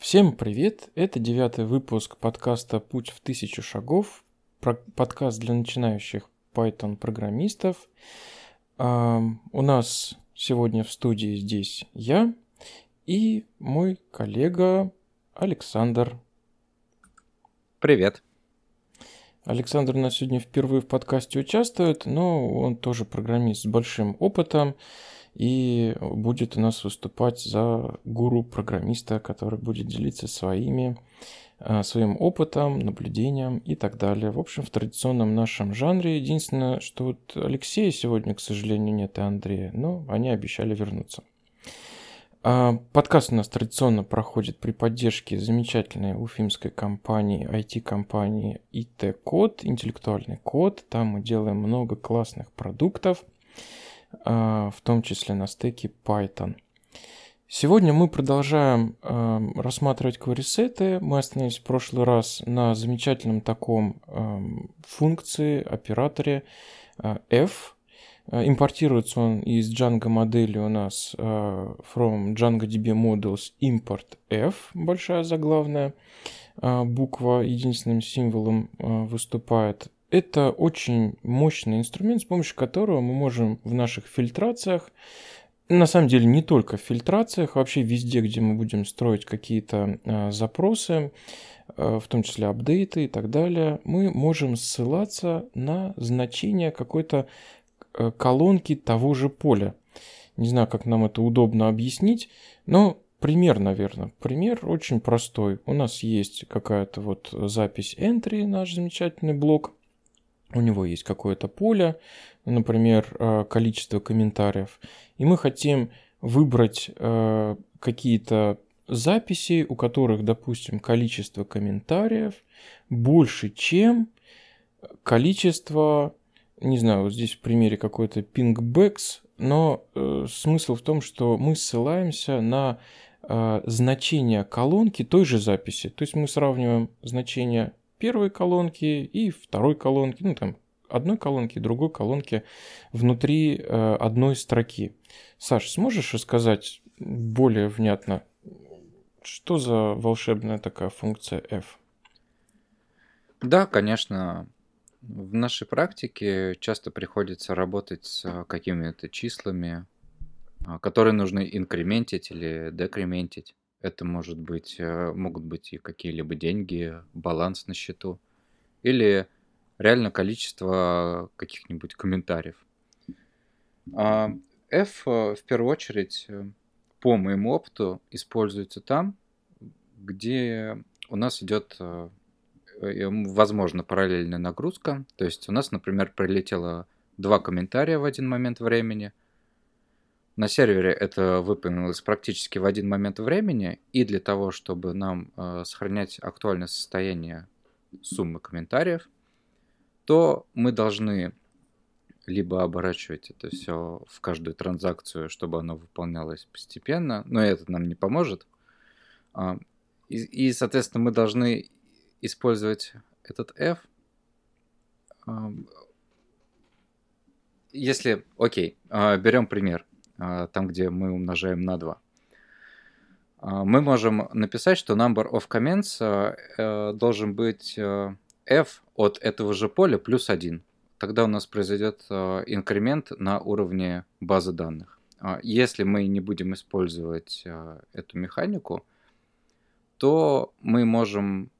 Всем привет! Это девятый выпуск подкаста «Путь в тысячу шагов», подкаст для начинающих Python-программистов. У нас сегодня в студии здесь я и мой коллега Александр. Привет! Александр у нас сегодня впервые в подкасте участвует, но он тоже программист с большим опытом и будет у нас выступать за гуру программиста, который будет делиться своими, а, своим опытом, наблюдением и так далее. В общем, в традиционном нашем жанре. Единственное, что вот Алексея сегодня, к сожалению, нет и Андрея, но они обещали вернуться. А, подкаст у нас традиционно проходит при поддержке замечательной уфимской компании, IT-компании IT-код, интеллектуальный код. Там мы делаем много классных продуктов – в том числе на стеке Python. Сегодня мы продолжаем э, рассматривать query-сеты. Мы остановились в прошлый раз на замечательном таком э, функции, операторе э, f. Импортируется он из Django модели у нас э, from DjangoDB models import f, большая заглавная э, буква, единственным символом э, выступает это очень мощный инструмент, с помощью которого мы можем в наших фильтрациях, на самом деле не только в фильтрациях, вообще везде, где мы будем строить какие-то э, запросы, э, в том числе апдейты и так далее, мы можем ссылаться на значение какой-то э, колонки того же поля. Не знаю, как нам это удобно объяснить, но пример, наверное. Пример очень простой. У нас есть какая-то вот запись entry, наш замечательный блок – у него есть какое-то поле, например, э, количество комментариев, и мы хотим выбрать э, какие-то записи, у которых, допустим, количество комментариев больше, чем количество, не знаю, вот здесь в примере какой-то pingбэкс, но э, смысл в том, что мы ссылаемся на э, значение колонки той же записи. То есть мы сравниваем значение первой колонки и второй колонки, ну там одной колонки, другой колонки внутри э, одной строки. Саш, сможешь рассказать более внятно, что за волшебная такая функция f? Да, конечно. В нашей практике часто приходится работать с какими-то числами, а, которые нужно инкрементить или декрементить. Это может быть, э, могут быть и какие-либо деньги, баланс на счету, или реально количество каких-нибудь комментариев. А F э, в первую очередь, э, по моему опыту, используется там, где у нас идет, возможно, параллельная нагрузка. То есть у нас, например, прилетело два комментария в один момент времени – на сервере это выполнилось практически в один момент времени, и для того, чтобы нам э, сохранять актуальное состояние суммы комментариев, то мы должны либо оборачивать это все в каждую транзакцию, чтобы оно выполнялось постепенно, но это нам не поможет. А, и, и соответственно, мы должны использовать этот f. Если, окей, а, берем пример. А, там, где мы умножаем на 2. А, мы можем написать, что number of comments а, э, должен быть f от этого же поля плюс 1. Тогда у нас произойдет инкремент на уровне базы данных. Если мы не будем использовать эту механику, то мы можем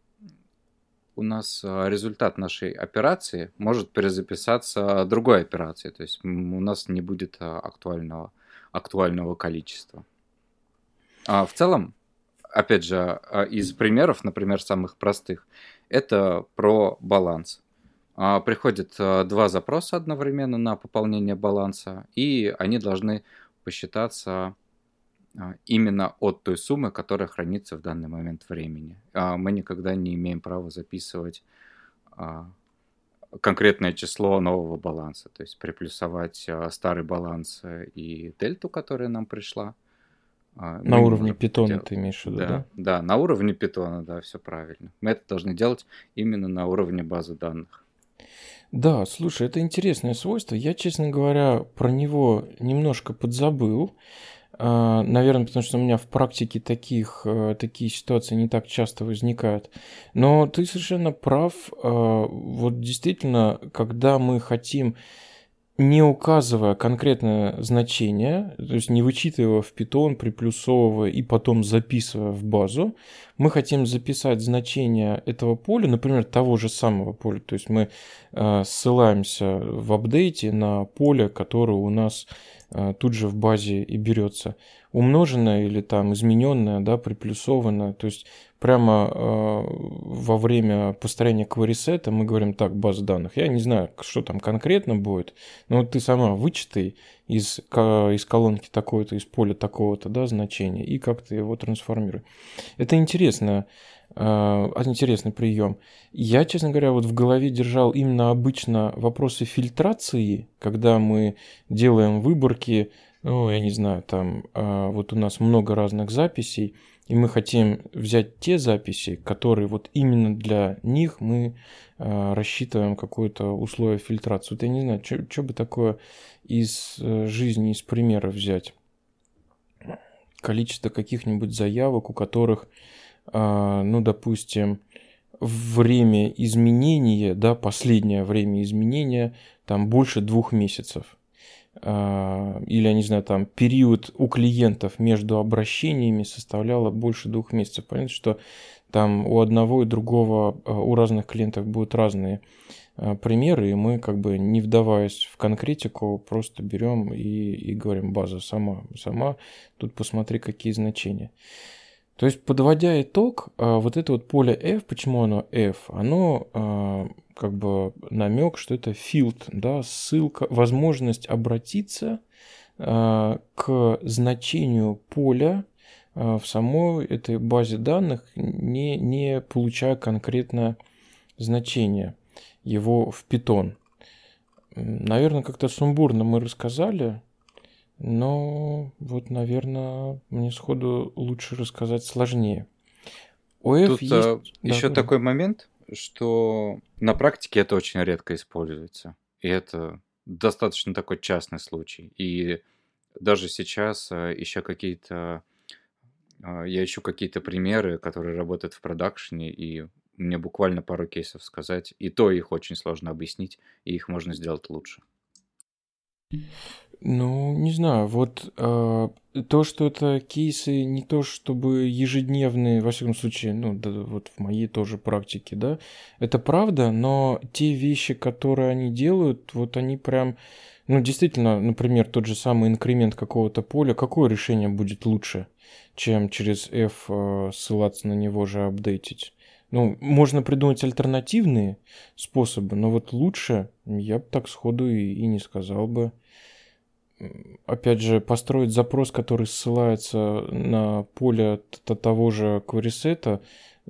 у нас результат нашей операции может перезаписаться другой операцией. То есть у нас не будет актуального актуального количества. А в целом, опять же, а, из примеров, например, самых простых, это про баланс. А, приходят а, два запроса одновременно на пополнение баланса, и они должны посчитаться именно от той суммы, которая хранится в данный момент времени. Мы никогда не имеем права записывать конкретное число нового баланса, то есть приплюсовать а, старый баланс э, и дельту, которая нам пришла. А, на Мы уровне питона делать... ты имеешь в виду, да, да? Да, на уровне питона, да, все правильно. Мы это должны делать именно на уровне базы данных. Да, слушай, это интересное свойство. Я, честно говоря, про него немножко подзабыл. А, наверное, потому что у меня в практике таких, э, такие ситуации не так часто возникают. Но ты совершенно прав. А, вот действительно, когда мы хотим не указывая конкретное значение, то есть не вычитывая в питон, приплюсовывая и потом записывая в базу, мы хотим записать значение этого поля, например, того же самого поля. То есть мы э, ссылаемся в апдейте на поле, которое у нас тут же в базе и берется. Умноженное или там измененное, да, приплюсованное. То есть прямо э, во время построения query мы говорим так, база данных. Я не знаю, что там конкретно будет, но вот ты сама вычитай из, из колонки такой-то, из поля такого-то, да, значения, и как ты его трансформируй. Это интересно, интересный прием. Я, честно говоря, вот в голове держал именно обычно вопросы фильтрации, когда мы делаем выборки, ну, я не знаю, там э, вот у нас много разных записей, и мы хотим взять те записи, которые вот именно для них мы э, рассчитываем какое-то условие фильтрации. Вот я не знаю, что бы такое из э, жизни, из примера взять. Количество каких-нибудь заявок, у которых, э, ну, допустим, время изменения, да, последнее время изменения, там больше двух месяцев. А, или, я не знаю, там период у клиентов между обращениями составляло больше двух месяцев. Понятно, что там у одного и другого, а, у разных клиентов будут разные а, примеры, и мы как бы не вдаваясь в конкретику, просто берем и, и говорим, база сама, сама, тут посмотри, какие значения. То есть, подводя итог, вот это вот поле f, почему оно f, оно как бы намек, что это field, да, ссылка, возможность обратиться э, к значению поля э, в самой этой базе данных, не, не получая конкретное значение его в Python. Наверное, как-то сумбурно мы рассказали, но вот, наверное, мне сходу лучше рассказать сложнее. F Тут есть... а, еще да, такой да. момент, что на практике это очень редко используется. И это достаточно такой частный случай. И даже сейчас еще какие-то... А, я ищу какие-то примеры, которые работают в продакшене, и мне буквально пару кейсов сказать, и то их очень сложно объяснить, и их можно сделать лучше. Ну, не знаю, вот э, то, что это кейсы не то чтобы ежедневные, во всяком случае, ну, да, вот в моей тоже практике, да, это правда, но те вещи, которые они делают, вот они прям, ну, действительно, например, тот же самый инкремент какого-то поля, какое решение будет лучше, чем через F э, ссылаться на него же апдейтить? Ну, можно придумать альтернативные способы, но вот лучше я бы так сходу и, и не сказал бы опять же, построить запрос, который ссылается на поле того же query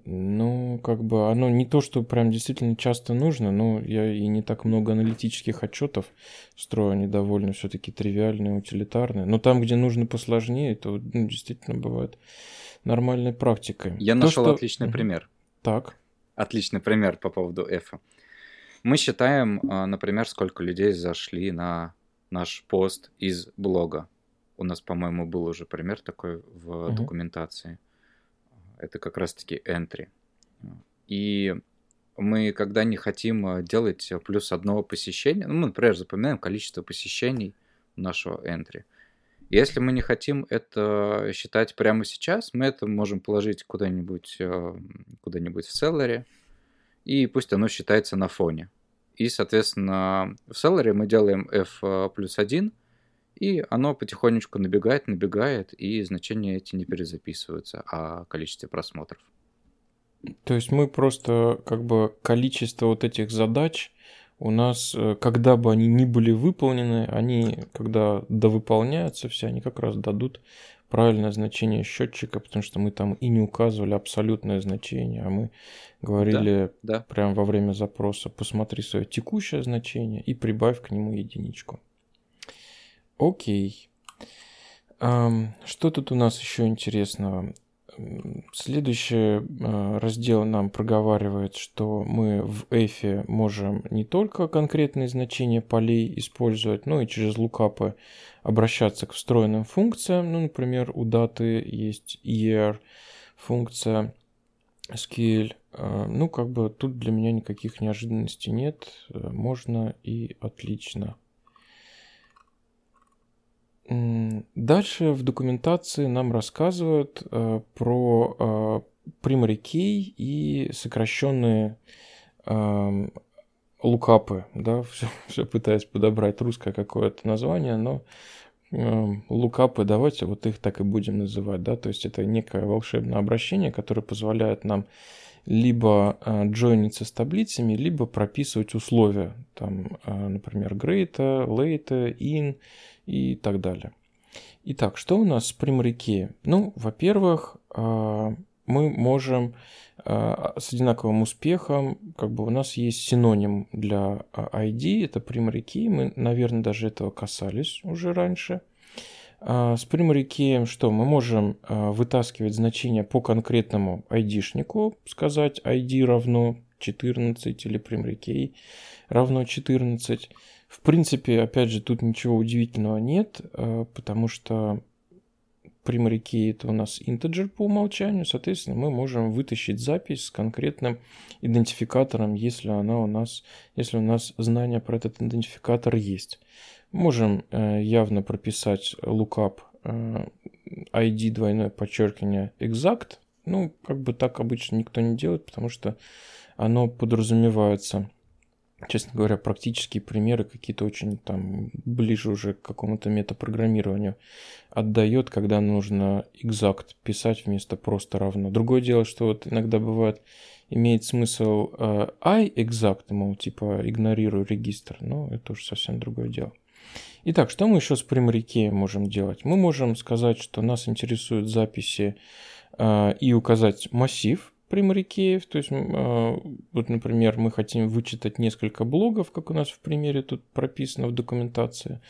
ну, как бы оно не то, что прям действительно часто нужно, но я и не так много аналитических отчетов строю, они довольно все-таки тривиальные, утилитарные. Но там, где нужно посложнее, это ну, действительно бывает нормальной практикой. Я то, нашел что... отличный пример. Так. Отличный пример по поводу F. Мы считаем, а, например, сколько людей зашли на наш пост из блога. У нас, по-моему, был уже пример такой в uh-huh. документации. Это как раз-таки entry. И мы, когда не хотим э, делать плюс одного посещения, ну, мы, например, запоминаем количество посещений нашего entry. Если мы не хотим это считать прямо сейчас, мы это можем положить куда-нибудь э, куда-нибудь в селлере, и пусть оно считается на фоне. И, соответственно, в Celery мы делаем f плюс 1, и оно потихонечку набегает, набегает, и значения эти не перезаписываются о количестве просмотров. То есть мы просто как бы количество вот этих задач у нас, э, когда бы они ни были выполнены, они, когда довыполняются все, они как раз дадут правильное значение счетчика, потому что мы там и не указывали абсолютное значение, а мы говорили да, да. прямо во время запроса, посмотри свое текущее значение и прибавь к нему единичку. Окей. Что тут у нас еще интересного? Следующий э, раздел нам проговаривает, что мы в эфе можем не только конкретные значения полей использовать, но и через лукапы обращаться к встроенным функциям. Ну, например, у даты есть year функция SQL. Э, ну, как бы тут для меня никаких неожиданностей нет. Э, можно и отлично. Дальше в документации нам рассказывают э, про э, key и сокращенные э, лукапы, да, все, все пытаясь подобрать русское какое-то название, но э, лукапы, давайте вот их так и будем называть, да, то есть это некое волшебное обращение, которое позволяет нам либо э, джойниться с таблицами, либо прописывать условия, там, э, например, greater, later, in, и так далее. Итак, что у нас с приморяки? Ну, во-первых, а, мы можем с одинаковым успехом, как бы у нас есть синоним для ID, это приморяки, мы, наверное, даже этого касались уже раньше. А, с приморяки что? Мы можем вытаскивать значение по конкретному ID-шнику, сказать ID равно 14 или приморяки равно 14. В принципе, опять же, тут ничего удивительного нет, э, потому что key это у нас integer по умолчанию, соответственно, мы можем вытащить запись с конкретным идентификатором, если она у нас, если у нас знание про этот идентификатор есть. Можем э, явно прописать lookup э, ID двойное подчеркивание exact. Ну, как бы так обычно никто не делает, потому что оно подразумевается честно говоря, практические примеры какие-то очень там ближе уже к какому-то метапрограммированию отдает, когда нужно exact писать вместо просто равно. Другое дело, что вот иногда бывает имеет смысл э, I exact, мол, типа игнорирую регистр, но это уже совсем другое дело. Итак, что мы еще с примаряке можем делать? Мы можем сказать, что нас интересуют записи э, и указать массив, key, то есть, а, вот, например, мы хотим вычитать несколько блогов, как у нас в примере тут прописано в документации.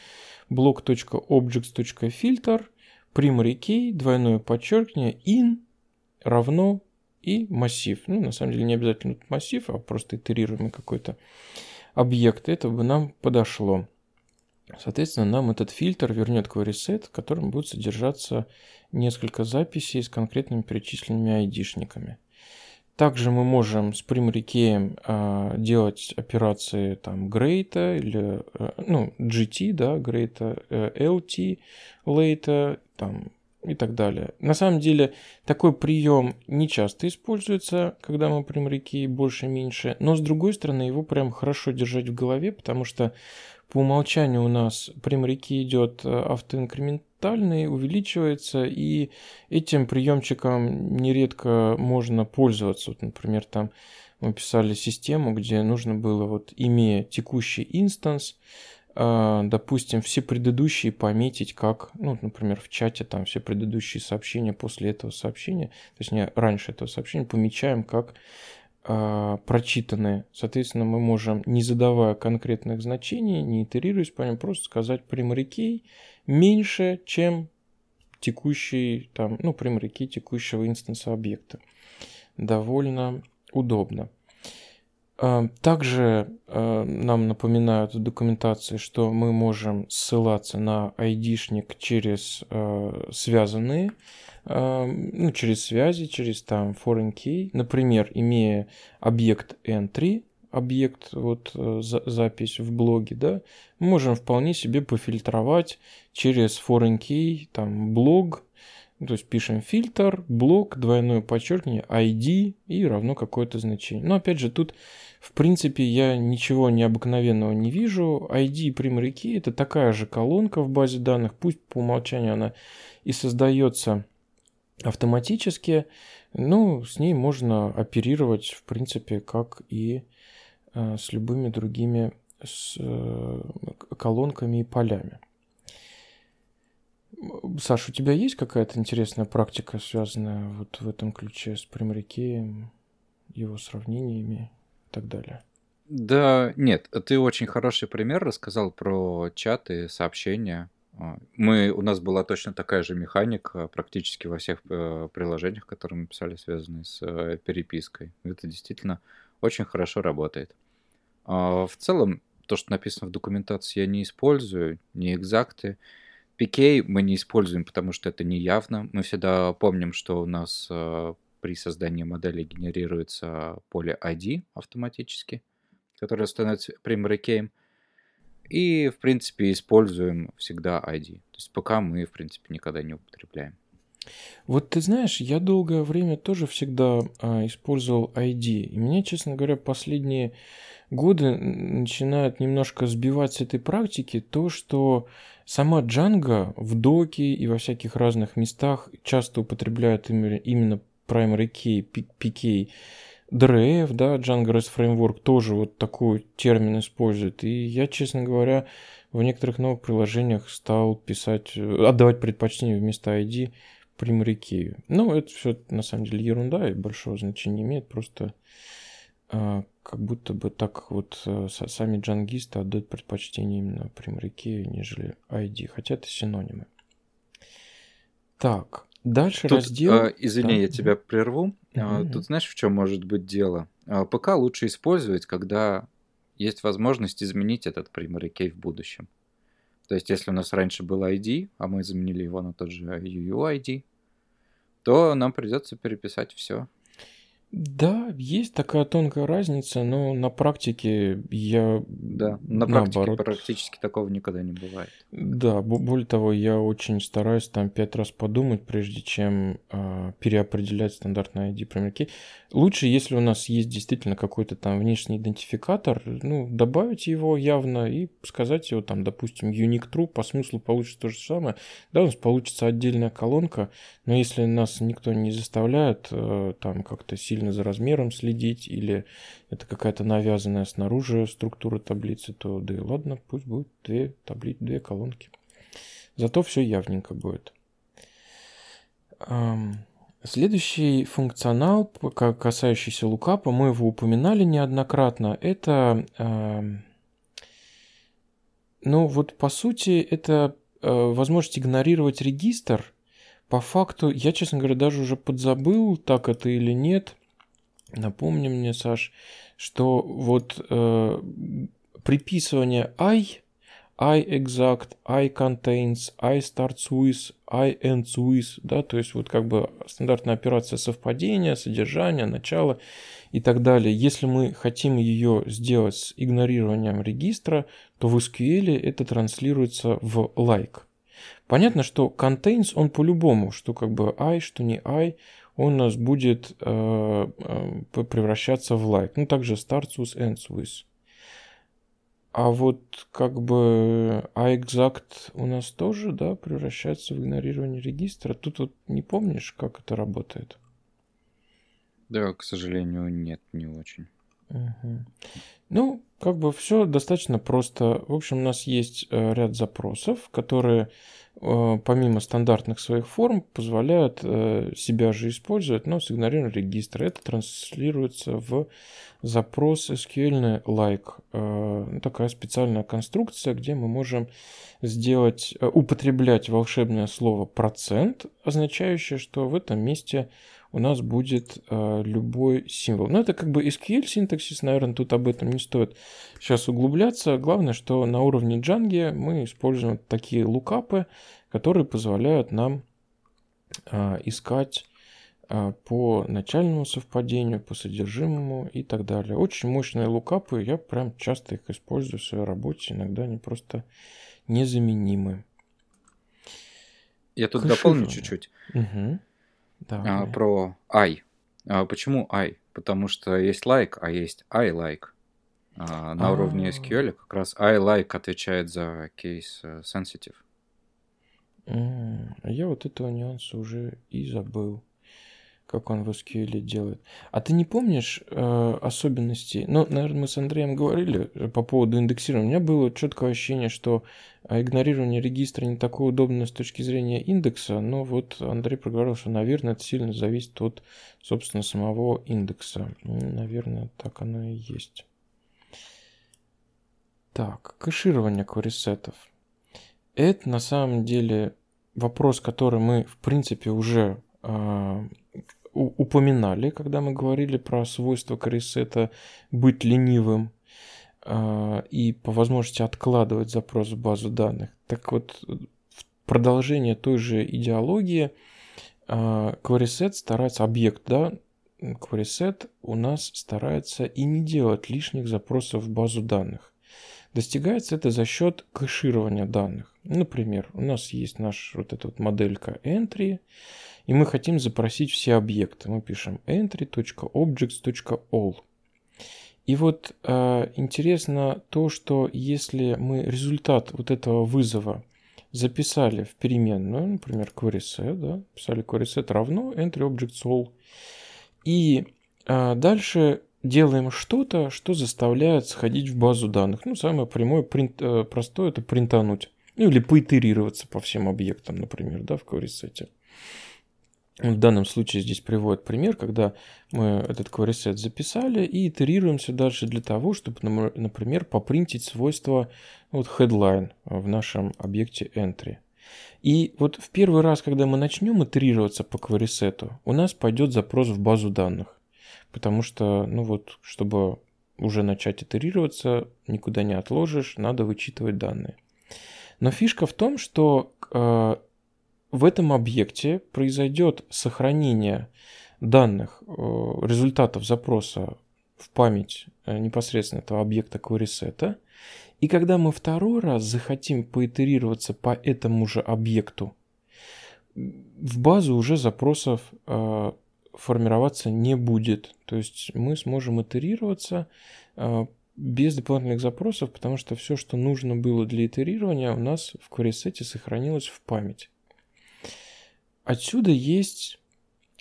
blog.objects.filter, key, двойное подчеркивание, in равно и массив. Ну, на самом деле, не обязательно массив, а просто итерируемый какой-то объект. Это бы нам подошло. Соответственно, нам этот фильтр вернет query set, в котором будет содержаться несколько записей с конкретными перечисленными ID-шниками. Также мы можем с key э, делать операции там greater или э, ну, GT, да, greater, э, LT, later, там и так далее. На самом деле такой прием не часто используется, когда мы primary key больше-меньше, но с другой стороны его прям хорошо держать в голове, потому что по умолчанию у нас primary key идет э, автоинкремент фрактальный увеличивается, и этим приемчиком нередко можно пользоваться. Вот, например, там мы писали систему, где нужно было, вот, имея текущий инстанс, а, допустим, все предыдущие пометить как, ну, например, в чате там все предыдущие сообщения после этого сообщения, точнее, раньше этого сообщения помечаем как э. Соответственно, мы можем, не задавая конкретных значений, не итерируясь по ним, просто сказать key меньше, чем текущий, там, ну, key текущего инстанса объекта. Довольно удобно. А, также а, нам напоминают в документации, что мы можем ссылаться на ID-шник через связанные, ну, через связи, через там foreign key. Например, имея объект entry, объект, вот э, за, запись в блоге, да, мы можем вполне себе пофильтровать через foreign key, там, блог, то есть пишем фильтр, блок, двойное подчеркивание, ID и равно какое-то значение. Но опять же, тут в принципе я ничего необыкновенного не вижу. ID и primary key это такая же колонка в базе данных, пусть по умолчанию она и создается автоматически, но с ней можно оперировать в принципе как и Э, с любыми другими с э, колонками и полями. Саша, у тебя есть какая-то интересная практика, связанная вот в этом ключе с примарикеем, его сравнениями и так далее? Да, нет, ты очень хороший пример рассказал про чаты, сообщения. А, мы, у нас была точно такая же механика практически во всех э, приложениях, которые мы писали, связанные с э, перепиской. Это действительно очень хорошо работает. А в целом, то, что написано в документации, я не использую, не экзакты. PK мы не используем, потому что это не явно. Мы всегда помним, что у нас э, при создании модели генерируется поле ID автоматически, которое становится key. И, в принципе, используем всегда ID. То есть пока мы, в принципе, никогда не употребляем. Вот ты знаешь, я долгое время тоже всегда а, использовал ID. И мне, честно говоря, последние годы начинают немножко сбивать с этой практики то, что сама Django в доке и во всяких разных местах часто употребляет именно primary key, PK. DRF, да, Django REST Framework тоже вот такой термин использует. И я, честно говоря, в некоторых новых приложениях стал писать, отдавать предпочтение вместо ID key. Ну, это все на самом деле ерунда и большого значения не имеет. Просто а, как будто бы так вот а, сами джангисты отдают предпочтение именно key, нежели ID. Хотя это синонимы. Так, Дальше Тут, раздел. а, извини, да. я тебя прерву. А, Тут знаешь, в чем может быть дело? А, ПК лучше использовать, когда есть возможность изменить этот primary key в будущем. То есть, если у нас раньше был ID, а мы заменили его на тот же UUID, то нам придется переписать все. Да, есть такая тонкая разница, но на практике я Да, на практике наоборот. практически такого никогда не бывает. Да, более того, я очень стараюсь там пять раз подумать, прежде чем э, переопределять стандартный ID примерки. Лучше, если у нас есть действительно какой-то там внешний идентификатор, ну, добавить его явно и сказать его там, допустим, unique true, по смыслу получится то же самое. Да, у нас получится отдельная колонка, но если нас никто не заставляет э, там как-то сильно сильно за размером следить, или это какая-то навязанная снаружи структура таблицы, то да и ладно, пусть будет две таблицы, две колонки. Зато все явненько будет. Следующий функционал, касающийся лукапа, мы его упоминали неоднократно, это, ну вот по сути, это э, возможность игнорировать регистр. По факту, я, честно говоря, даже уже подзабыл, так это или нет. Напомни мне, Саш, что вот э, приписывание I, I exact, I contains, I starts with, I ends with, да, то есть вот как бы стандартная операция совпадения, содержания, начала и так далее. Если мы хотим ее сделать с игнорированием регистра, то в SQL это транслируется в like. Понятно, что contains он по-любому, что как бы I, что не I, он у нас будет э, э, превращаться в like. Ну, также starts with, with. А вот как бы iExact у нас тоже, да, превращается в игнорирование регистра. Тут вот не помнишь, как это работает? Да, к сожалению, нет, не очень. Ну, как бы все достаточно просто. В общем, у нас есть э, ряд запросов, которые Э, помимо стандартных своих форм, позволяют э, себя же использовать, но с игнорированием регистра. Это транслируется в запрос SQL like. Ну, такая специальная конструкция, где мы можем сделать, употреблять волшебное слово процент, означающее, что в этом месте у нас будет э, любой символ. Но это как бы SQL синтаксис, наверное, тут об этом не стоит сейчас углубляться. Главное, что на уровне Django мы используем такие лукапы, которые позволяют нам э, искать э, по начальному совпадению, по содержимому и так далее. Очень мощные лукапы, я прям часто их использую в своей работе, иногда они просто незаменимы. Я тут дополню чуть-чуть. Угу. Да, а, про I. А, почему I? Потому что есть like, а есть I like. А, на А-а-а. уровне SQL как раз I like отвечает за case э, sensitive. А я вот этого нюанса уже и забыл как он в SQL делает. А ты не помнишь э, особенностей? Ну, наверное, мы с Андреем говорили по поводу индексирования. У меня было четкое ощущение, что э, игнорирование регистра не такое удобное с точки зрения индекса, но вот Андрей проговорил, что, наверное, это сильно зависит от, собственно, самого индекса. Ну, наверное, так оно и есть. Так, кэширование кварисетов. это на самом деле вопрос, который мы, в принципе, уже э, упоминали, когда мы говорили про свойство корисета быть ленивым э, и по возможности откладывать запрос в базу данных. Так вот, в продолжение той же идеологии queryset старается объект, да, queryset у нас старается и не делать лишних запросов в базу данных. Достигается это за счет кэширования данных. Например, у нас есть наш вот эта вот моделька entry, и мы хотим запросить все объекты. Мы пишем entry.objects.all. И вот э, интересно то, что если мы результат вот этого вызова записали в переменную, например, querySet, да, писали querySet равно entry.objects.all, и э, дальше делаем что-то, что заставляет сходить в базу данных. Ну, самое прямое, принт, э, простое это принтануть. Ну, или поитерироваться по всем объектам, например, да, в querySet. В данном случае здесь приводит пример, когда мы этот querySet записали и итерируемся дальше для того, чтобы, например, попринтить свойства ну, вот headline в нашем объекте entry. И вот в первый раз, когда мы начнем итерироваться по querySet, у нас пойдет запрос в базу данных. Потому что, ну вот, чтобы уже начать итерироваться, никуда не отложишь, надо вычитывать данные. Но фишка в том, что э, в этом объекте произойдет сохранение данных, э, результатов запроса в память э, непосредственно этого объекта querySet. И когда мы второй раз захотим поитерироваться по этому же объекту, в базу уже запросов э, формироваться не будет. То есть мы сможем итерироваться без дополнительных запросов, потому что все, что нужно было для итерирования, у нас в querySet сохранилось в память. Отсюда есть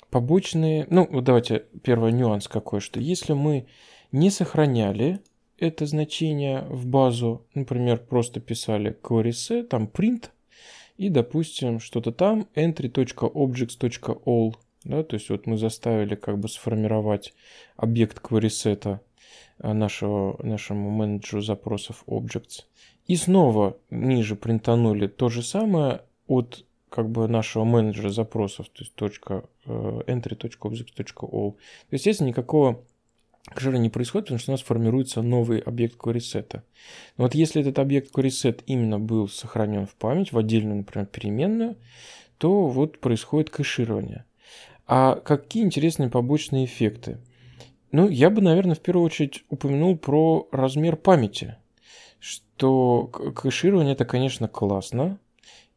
побочные... Ну, вот давайте первый нюанс какой, что если мы не сохраняли это значение в базу, например, просто писали queryset, там print, и, допустим, что-то там entry.objects.all, да, то есть вот мы заставили как бы сформировать объект queryset э, нашего, нашему менеджеру запросов objects, и снова ниже принтанули то же самое от как бы нашего менеджера запросов, то есть точка, э, entry.object.all, то есть, естественно, никакого кэшера не происходит, потому что у нас формируется новый объект queryset. Но вот если этот объект queryset именно был сохранен в память, в отдельную, например, переменную, то вот происходит кэширование. А какие интересные побочные эффекты? Ну, я бы, наверное, в первую очередь упомянул про размер памяти. Что кэширование это, конечно, классно,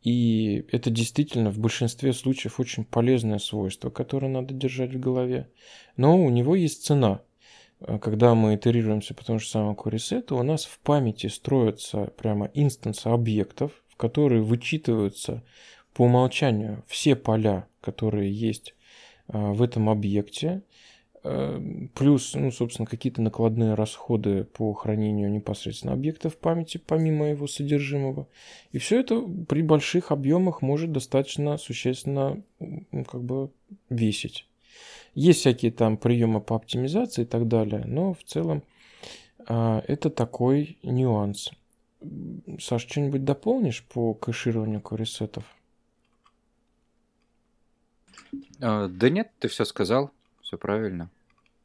и это действительно в большинстве случаев очень полезное свойство, которое надо держать в голове. Но у него есть цена. Э, когда мы итерируемся по тому же самому queryset, у нас в памяти строятся прямо инстансы объектов, в которые вычитываются по умолчанию все поля, которые есть э, в этом объекте. Эм, плюс, ну, собственно, какие-то накладные расходы по хранению непосредственно объекта в памяти, помимо его содержимого. И все это при больших объемах может достаточно существенно как бы весить. Есть всякие там приемы по оптимизации и так далее, но в целом а, это такой нюанс. Саш, что-нибудь дополнишь по кэшированию коресетов? А, да нет, ты все сказал все правильно.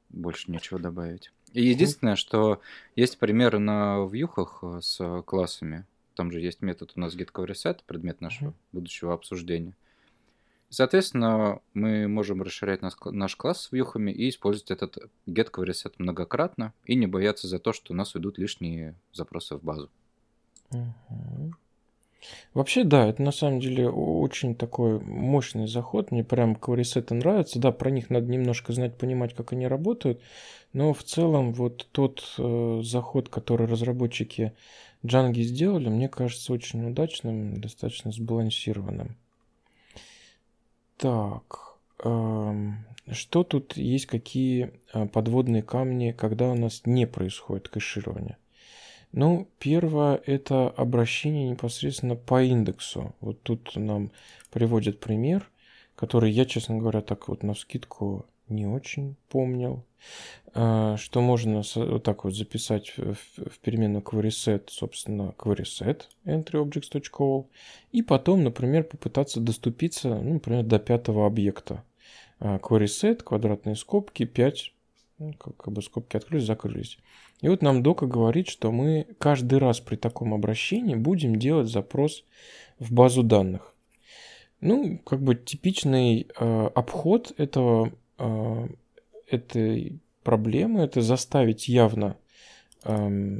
Больше нечего добавить. И единственное, что есть примеры на вьюхах э, с классами. Там же есть метод у нас getQuerySet, предмет нашего будущего обсуждения. Соответственно, мы можем расширять наш, наш класс с вьюхами и использовать этот getQuerySet многократно и не бояться за то, что у нас уйдут лишние запросы в базу. Угу. Вообще, да, это на самом деле очень такой мощный заход. Мне прям кварисеты нравятся. Да, про них надо немножко знать, понимать, как они работают. Но в целом вот тот э, заход, который разработчики Django сделали, мне кажется очень удачным, достаточно сбалансированным. Так, э, что тут есть, какие э, подводные камни, когда у нас не происходит кэширование? Ну, первое – это обращение непосредственно по индексу. Вот тут нам приводят пример, который я, честно говоря, так вот на скидку не очень помнил. А, что можно вот так вот записать в переменную querySet, собственно, querySet entryObjects.call, и потом, например, попытаться доступиться, ну, например, до пятого объекта. А, querySet, квадратные скобки, 5, ну, как бы скобки открылись, закрылись. И вот нам дока говорит, что мы каждый раз при таком обращении будем делать запрос в базу данных. Ну, как бы типичный э, обход этого, э, этой проблемы – это заставить явно э,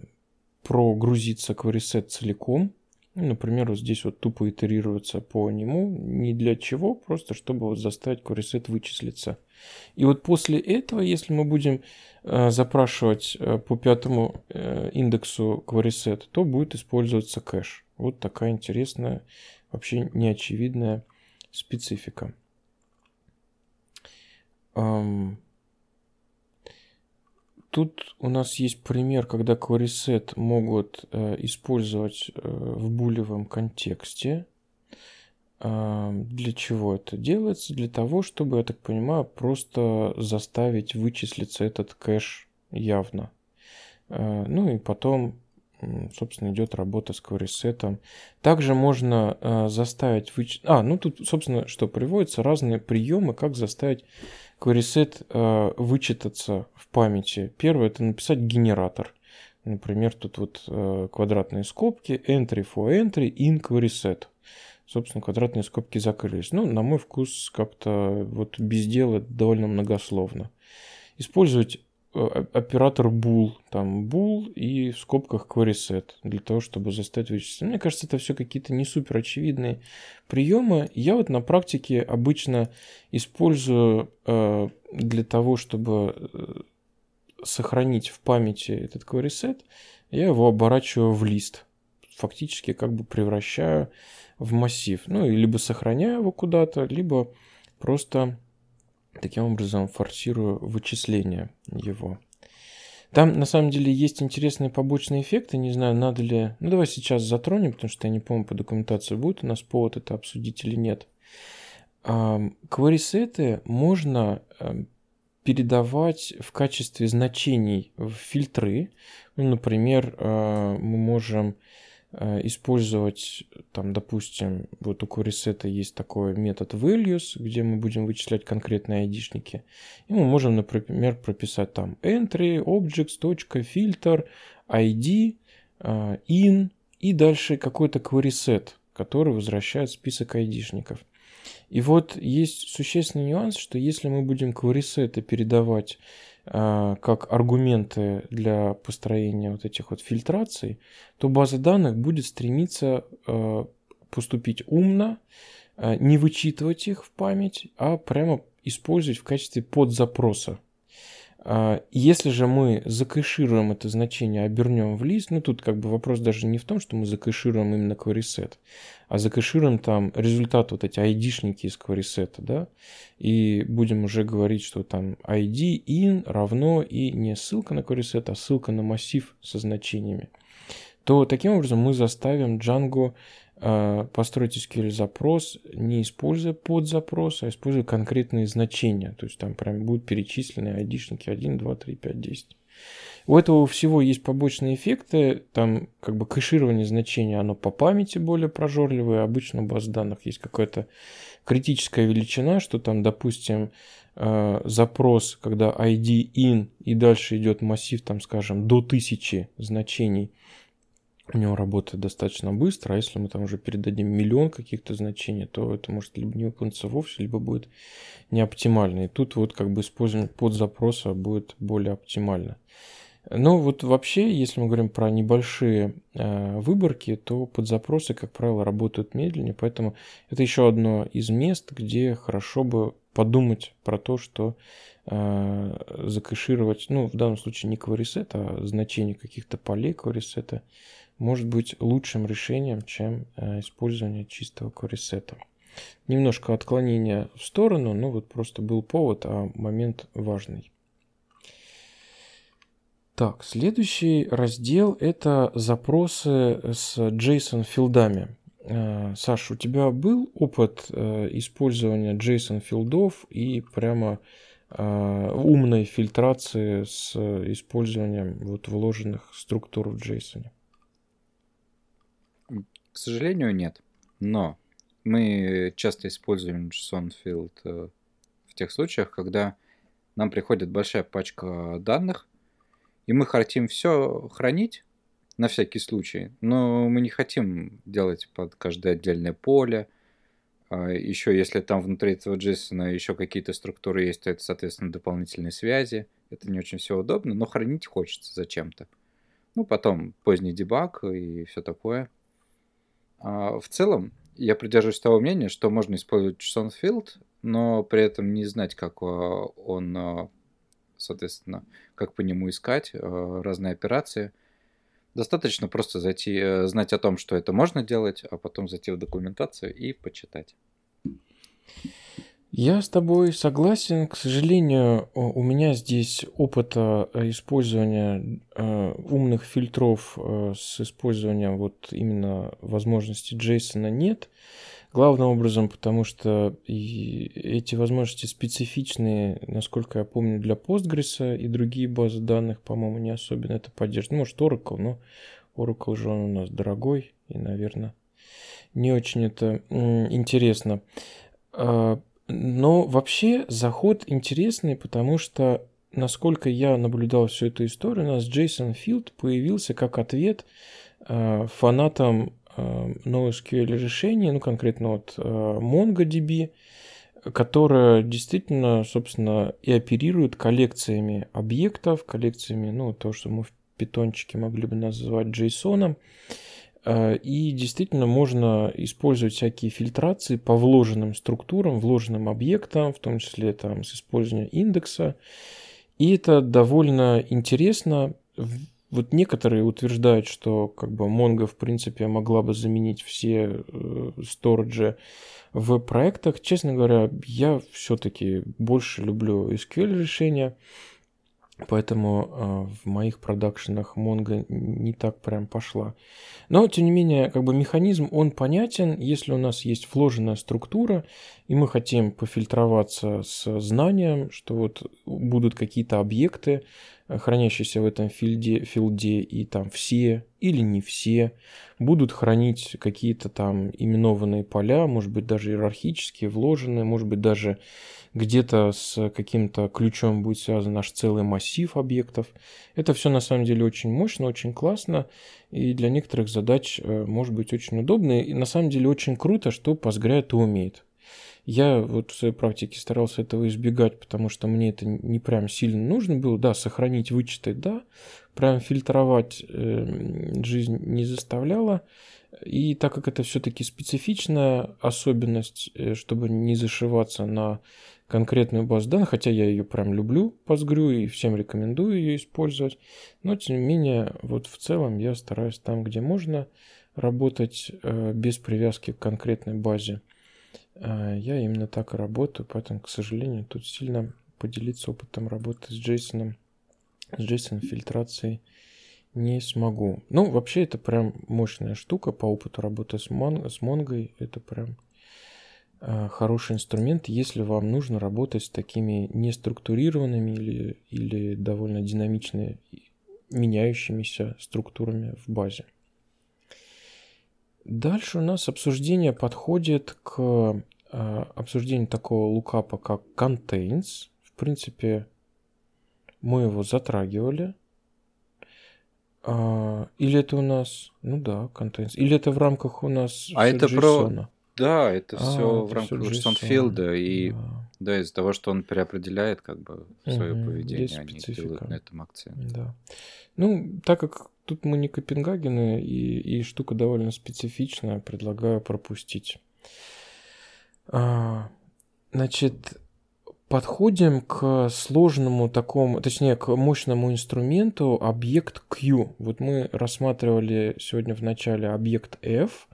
прогрузиться queryset целиком. Ну, например, вот здесь вот тупо итерироваться по нему, ни для чего, просто чтобы вот заставить queryset вычислиться. И вот после этого, если мы будем э, запрашивать э, по пятому э, индексу queryset, то будет использоваться кэш. Вот такая интересная, вообще неочевидная специфика. Тут у нас есть пример, когда queryset могут использовать в булевом контексте. Для чего это делается? Для того, чтобы, я так понимаю, просто заставить вычислиться этот кэш явно. Э, ну и потом собственно, идет работа с query Также можно э, заставить выч... А, ну тут, собственно, что приводятся разные приемы, как заставить query э, вычитаться в памяти. Первое – это написать генератор. Например, тут вот квадратные скобки, entry for entry in query Собственно, квадратные скобки закрылись. Ну, на мой вкус, как-то вот без дела довольно многословно. Использовать Э, оператор bool, там bool и в скобках query set для того, чтобы заставить вычислить. Мне кажется, это все какие-то не супер очевидные приемы. Я вот на практике обычно использую э, для того, чтобы э, сохранить в памяти этот query set, я его оборачиваю в лист. Фактически как бы превращаю в массив. Ну, и либо сохраняю его куда-то, либо просто Таким образом форсирую вычисление его. Там на самом деле есть интересные побочные эффекты. Не знаю, надо ли... Ну, давай сейчас затронем, потому что я не помню, по документации будет у нас повод это обсудить или нет. Кварисеты можно эм, передавать в качестве значений в фильтры. Ну, например, э, мы можем использовать, там, допустим, вот у QuerySet есть такой метод values, где мы будем вычислять конкретные айдишники. И мы можем, например, прописать там entry, objects.filter, id, э, in и дальше какой-то QuerySet, который возвращает список айдишников. И вот есть существенный нюанс, что если мы будем QuerySet передавать как аргументы для построения вот этих вот фильтраций, то база данных будет стремиться а, поступить умно, а, не вычитывать их в память, а прямо использовать в качестве подзапроса. Если же мы закэшируем это значение, обернем в лист, ну тут как бы вопрос даже не в том, что мы закэшируем именно query а закэшируем там результат вот эти айдишники из query да, и будем уже говорить, что там id in равно и не ссылка на query а ссылка на массив со значениями, то таким образом мы заставим Django построить SQL запрос, не используя подзапрос, а используя конкретные значения. То есть там прям будут перечислены айдишники 1, 2, 3, 5, 10. У этого всего есть побочные эффекты, там как бы кэширование значения, оно по памяти более прожорливое, обычно в баз данных есть какая-то критическая величина, что там, допустим, э, запрос, когда ID in и дальше идет массив, там, скажем, до тысячи значений, у него работает достаточно быстро, а если мы там уже передадим миллион каких-то значений, то это может либо не выполниться вовсе, либо будет не оптимально. И тут вот как бы использование под запроса будет более оптимально. Но вот вообще, если мы говорим про небольшие э, выборки, то подзапросы, как правило, работают медленнее, поэтому это еще одно из мест, где хорошо бы подумать про то, что э, закэшировать, ну, в данном случае не query а значение каких-то полей query может быть лучшим решением, чем э, использование чистого query Немножко отклонения в сторону, но вот просто был повод, а момент важный. Так, следующий раздел – это запросы с JSON-филдами. Э, Саша, у тебя был опыт э, использования JSON-филдов и прямо умной фильтрации с использованием вот вложенных структур в JSON? К сожалению, нет. Но мы часто используем JSON field э, в тех случаях, когда нам приходит большая пачка данных, и мы хотим все хранить на всякий случай, но мы не хотим делать под каждое отдельное поле. А еще если там внутри этого JSON еще какие-то структуры есть, то это, соответственно, дополнительные связи. Это не очень все удобно, но хранить хочется зачем-то. Ну, потом поздний дебаг и все такое. А в целом, я придерживаюсь того мнения, что можно использовать JSON Field, но при этом не знать, как а, он, а, соответственно, как по нему искать разные операции. Достаточно просто зайти, э, знать о том, что это можно делать, а потом зайти в документацию и почитать. Я с тобой согласен. К сожалению, у меня здесь опыта э, использования э, умных фильтров э, с использованием вот именно возможности JSON нет. Главным образом, потому что эти возможности специфичные, насколько я помню, для Postgres и другие базы данных, по-моему, не особенно это поддерживают. Может, Oracle, но Oracle же он у нас дорогой и, наверное, не очень это интересно. Но вообще заход интересный, потому что, насколько я наблюдал всю эту историю, у нас Джейсон Филд появился как ответ э, фанатам э, NoSQL решений, ну конкретно вот э, MongoDB, которая действительно, собственно, и оперирует коллекциями объектов, коллекциями, ну, то, что мы в питончике могли бы назвать JSON, Э, и действительно можно использовать всякие фильтрации по вложенным структурам, вложенным объектам, в том числе там, с использованием индекса. И это довольно интересно. Вот некоторые утверждают, что как бы Mongo в принципе могла бы заменить все э, в проектах. Честно говоря, я все-таки больше люблю SQL решения. Поэтому э, в моих продакшенах Mongo не так прям пошла. Но, тем не менее, как бы механизм, он понятен. Если у нас есть вложенная структура, и мы хотим пофильтроваться с знанием, что вот будут какие-то объекты, э, хранящиеся в этом филде, филде, и там все или не все будут хранить какие-то там именованные поля, может быть, даже иерархические, вложенные, может быть, даже где-то с каким-то ключом будет связан наш целый массив объектов. Это все на самом деле очень мощно, очень классно, и для некоторых задач э, может быть очень удобно. И на самом деле очень круто, что Postgre это умеет. Я вот в своей практике старался этого избегать, потому что мне это не прям сильно нужно было. Да, сохранить, вычитать, да. Прям фильтровать э, жизнь не заставляла. И так как это все-таки специфичная особенность, э, чтобы не зашиваться на конкретную базу данных, хотя я ее прям люблю, Postgre, и всем рекомендую ее использовать, но тем не менее, вот в целом я стараюсь там, где можно работать э, без привязки к конкретной базе. Э, я именно так и работаю, поэтому, к сожалению, тут сильно поделиться опытом работы с JSON, с JSON фильтрацией не смогу. Ну, вообще, это прям мощная штука по опыту работы с, Mon- с Mongo. Это прям хороший инструмент, если вам нужно работать с такими неструктурированными или, или довольно динамично меняющимися структурами в базе. Дальше у нас обсуждение подходит к э, обсуждению такого лукапа, как contains. В принципе, мы его затрагивали. А, или это у нас, ну да, contains. Или это в рамках у нас а это про да, это а, все в рамках Джексонфилда. И да. да, из-за того, что он переопределяет как бы свое угу, поведение, они делают на этом акцент. Да. Ну, так как тут мы не Копенгагены, и, и штука довольно специфичная, предлагаю пропустить. А, значит, подходим к сложному такому, точнее, к мощному инструменту объект Q. Вот мы рассматривали сегодня в начале объект F,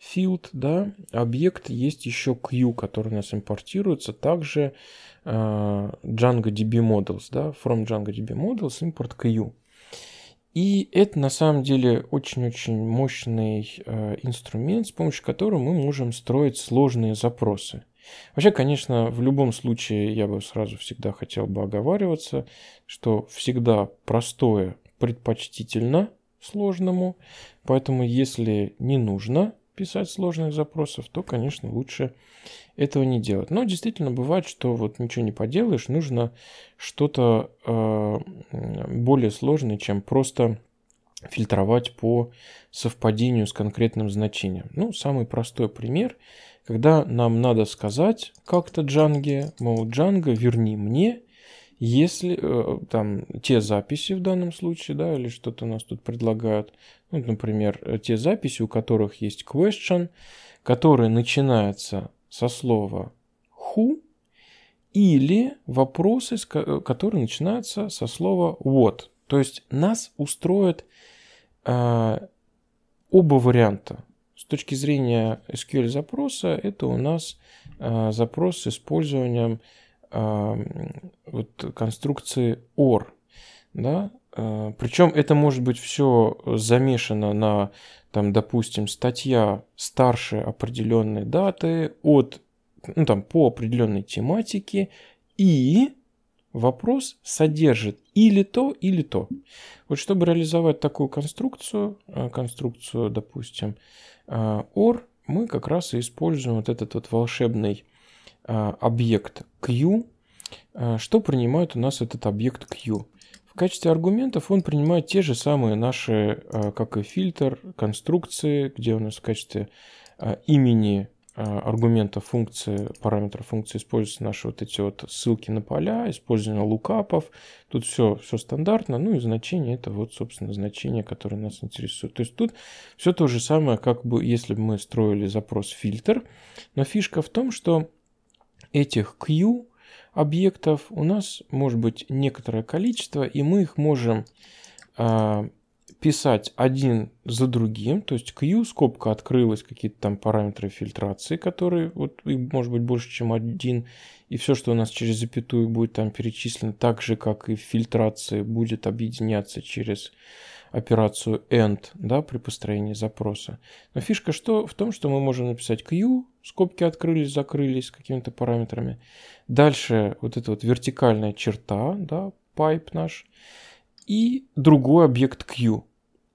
field, да, объект есть еще Q, который у нас импортируется, также э, DjangoDB models, да, from DjangoDB models import Q. И это на самом деле очень-очень мощный э, инструмент, с помощью которого мы можем строить сложные запросы. Вообще, конечно, в любом случае я бы сразу всегда хотел бы оговариваться, что всегда простое предпочтительно сложному, поэтому если не нужно писать сложных запросов, то, конечно, лучше этого не делать. Но действительно бывает, что вот ничего не поделаешь, нужно что-то э, более сложное, чем просто фильтровать по совпадению с конкретным значением. Ну, самый простой пример, когда нам надо сказать как-то Джанге, мол, Джанга, верни мне, если э, там те записи в данном случае, да, или что-то нас тут предлагают, ну, например, те записи, у которых есть question, которые начинаются со слова who, или вопросы, которые начинаются со слова what. То есть нас устроит э, оба варианта. С точки зрения SQL запроса, это у нас э, запрос с использованием э, вот, конструкции OR. Да? Э, причем это может быть все замешано на, там, допустим, статья старше определенной даты от, ну, там, по определенной тематике и вопрос содержит или то, или то. Вот чтобы реализовать такую конструкцию, э, конструкцию, допустим, OR, мы как раз и используем вот этот вот волшебный объект Q. Что принимает у нас этот объект Q? В качестве аргументов он принимает те же самые наши, как и фильтр, конструкции, где у нас в качестве имени аргумента функции, параметра функции используются наши вот эти вот ссылки на поля, использование лукапов. Тут все, все стандартно. Ну и значение это вот, собственно, значение, которое нас интересует. То есть тут все то же самое, как бы если бы мы строили запрос фильтр. Но фишка в том, что этих Q объектов. У нас может быть некоторое количество, и мы их можем а, писать один за другим, то есть Q, скобка открылась, какие-то там параметры фильтрации, которые, вот, может быть больше, чем один, и все, что у нас через запятую будет там перечислено, так же, как и фильтрации, будет объединяться через операцию AND, да, при построении запроса. Но фишка что, в том, что мы можем написать Q, скобки открылись, закрылись какими-то параметрами. Дальше вот эта вот вертикальная черта, да, pipe наш, и другой объект Q.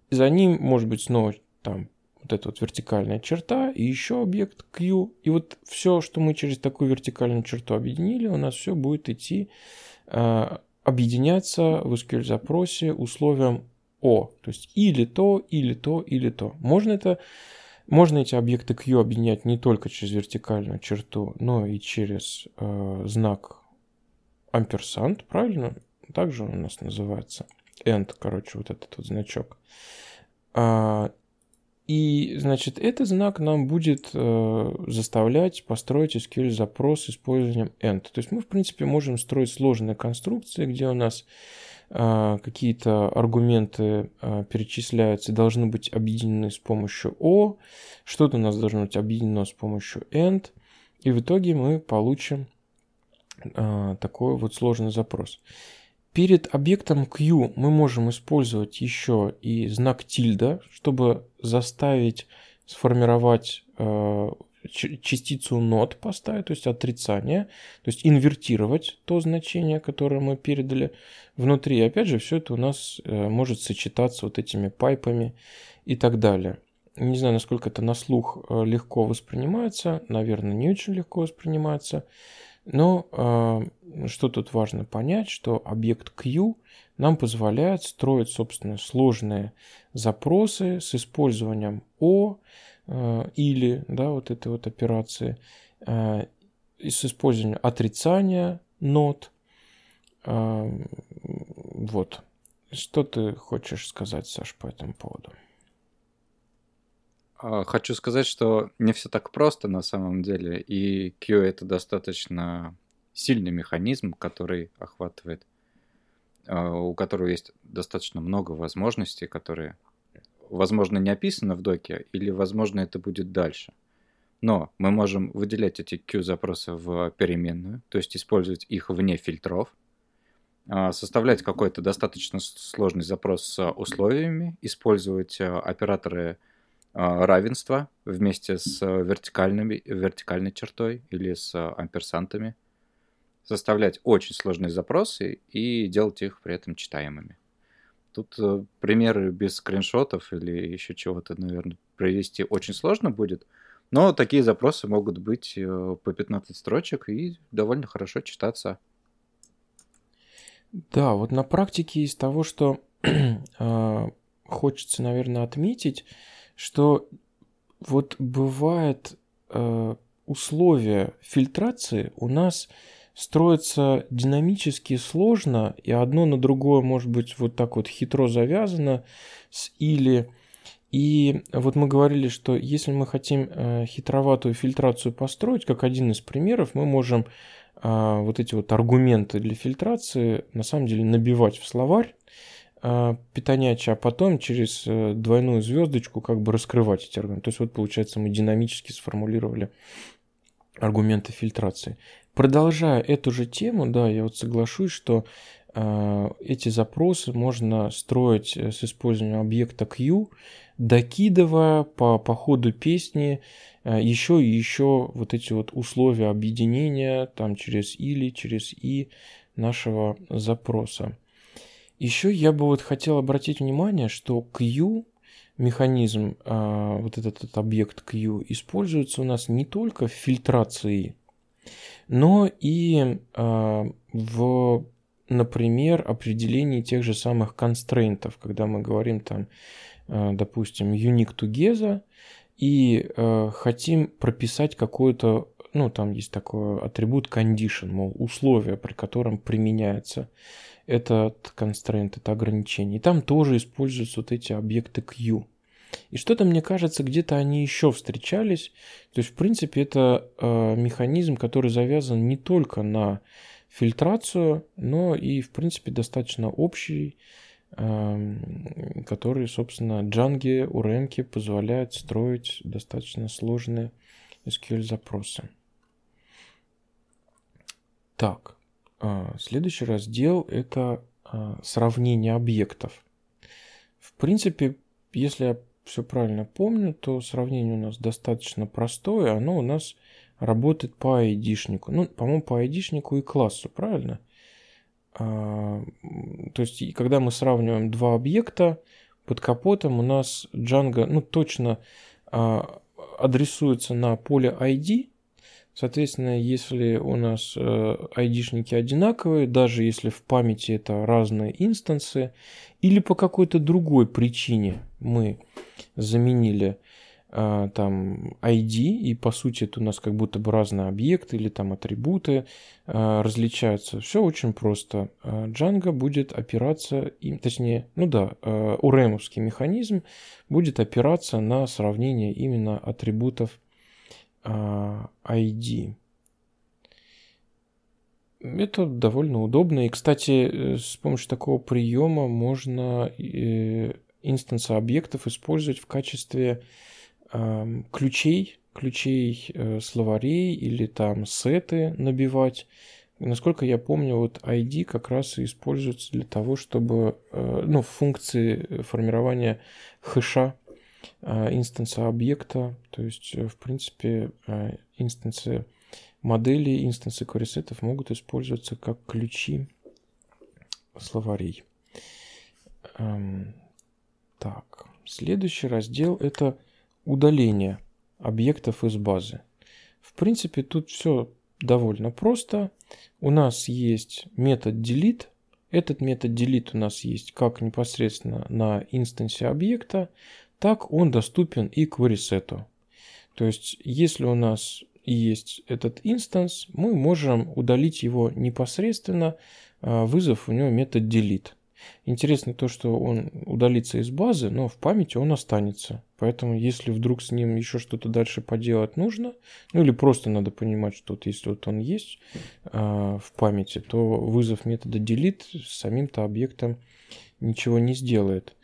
За ним может быть снова там вот эта вот вертикальная черта и еще объект Q. И вот все, что мы через такую вертикальную черту объединили, у нас все будет идти, э, объединяться в SQL запросе условием O. То есть или то, или то, или то. Можно это можно эти объекты Q объединять не только через вертикальную черту, но и через э, знак амперсант, правильно? Также он у нас называется end, короче, вот этот вот значок. А, и, значит, этот знак нам будет э, заставлять построить SQL-запрос с использованием end. То есть мы, в принципе, можем строить сложные конструкции, где у нас какие-то аргументы э, перечисляются и должны быть объединены с помощью O, что-то у нас должно быть объединено с помощью end, и в итоге мы получим э, такой вот сложный запрос. Перед объектом Q мы можем использовать еще и знак тильда, чтобы заставить сформировать частицу not поставить, то есть отрицание, то есть инвертировать то значение, которое мы передали внутри. И опять же, все это у нас э, может сочетаться вот этими пайпами и так далее. Не знаю, насколько это на слух э, легко воспринимается, наверное, не очень легко воспринимается. Но э, что тут важно понять, что объект Q нам позволяет строить, собственно, сложные запросы с использованием O или, да, вот этой вот операции, э, с использованием отрицания not. Э, вот. Что ты хочешь сказать, Саш, по этому поводу? А, хочу сказать, что не все так просто на самом деле, и Q это достаточно сильный механизм, который охватывает, у которого есть достаточно много возможностей, которые, возможно, не описаны в доке, или, возможно, это будет дальше. Но мы можем выделять эти Q-запросы в переменную, то есть использовать их вне фильтров, а, составлять какой-то достаточно сложный запрос с условиями, использовать операторы равенство вместе с вертикальными, вертикальной чертой или с амперсантами, составлять очень сложные запросы и делать их при этом читаемыми. Тут э, примеры без скриншотов или еще чего-то, наверное, провести очень сложно будет, но такие запросы могут быть э, по 15 строчек и довольно хорошо читаться. Да, вот на практике из того, что э, хочется, наверное, отметить, что вот бывает э, условия фильтрации у нас строятся динамически сложно, и одно на другое может быть вот так вот хитро завязано с или. И вот мы говорили, что если мы хотим э, хитроватую фильтрацию построить, как один из примеров, мы можем э, вот эти вот аргументы для фильтрации на самом деле набивать в словарь э, питоняча, а потом через двойную звездочку как бы раскрывать эти аргументы. То есть вот получается мы динамически сформулировали аргументы фильтрации. Продолжая эту же тему, да, я вот соглашусь, что э, эти запросы можно строить э, с использованием объекта Q, докидывая по, по ходу песни э, еще и еще вот эти вот условия объединения там через или, через и нашего запроса. Еще я бы вот хотел обратить внимание, что Q механизм, э, вот этот, этот объект Q, используется у нас не только в фильтрации но и э, в, например, определении тех же самых констрейнтов, когда мы говорим там, э, допустим, unique together, и хотим прописать какой-то, ну, там есть такой атрибут condition, мол, условие, при котором применяется этот constraint, это ограничение. И там тоже используются вот эти объекты Q. И что-то, мне кажется, где-то они еще встречались. То есть, в принципе, это э, механизм, который завязан не только на фильтрацию, но и, в принципе, достаточно общий, э, который, собственно, Django, URM позволяет строить достаточно сложные SQL-запросы. Так, э, следующий раздел – это э, сравнение объектов. В принципе, если я все правильно помню, то сравнение у нас достаточно простое. Оно у нас работает по айдишнику. Ну, по-моему, по айдишнику и классу, правильно? А, то есть, когда мы сравниваем два объекта, под капотом у нас Django, ну, точно а, адресуется на поле ID, Соответственно, если у нас э, айдишники одинаковые, даже если в памяти это разные инстансы, или по какой-то другой причине мы заменили э, там ID, и по сути это у нас как будто бы разные объекты или там атрибуты э, различаются. Все очень просто. Django будет опираться, точнее, ну да, уремовский механизм будет опираться на сравнение именно атрибутов ID. Это довольно удобно. И, кстати, э, с помощью такого приема можно э, инстансы объектов использовать в качестве ключей, ключей э, словарей или там сеты набивать. Насколько я помню, вот ID как раз и используется для того, чтобы, ну, функции формирования хэша Э, инстанса объекта, то есть, э, в принципе, э, инстансы модели, инстансы query могут использоваться как ключи словарей. Эм, так, следующий раздел – это удаление объектов из базы. В принципе, тут все довольно просто. У нас есть метод delete. Этот метод delete у нас есть как непосредственно на инстансе объекта, так он доступен и к варисету. То есть, если у нас есть этот инстанс, мы можем удалить его непосредственно, а, вызвав у него метод delete. Интересно то, что он удалится из базы, но в памяти он останется. Поэтому, если вдруг с ним еще что-то дальше поделать нужно, ну или просто надо понимать, что вот если вот он есть э, в памяти, то вызов метода delete с самим-то объектом ничего не сделает.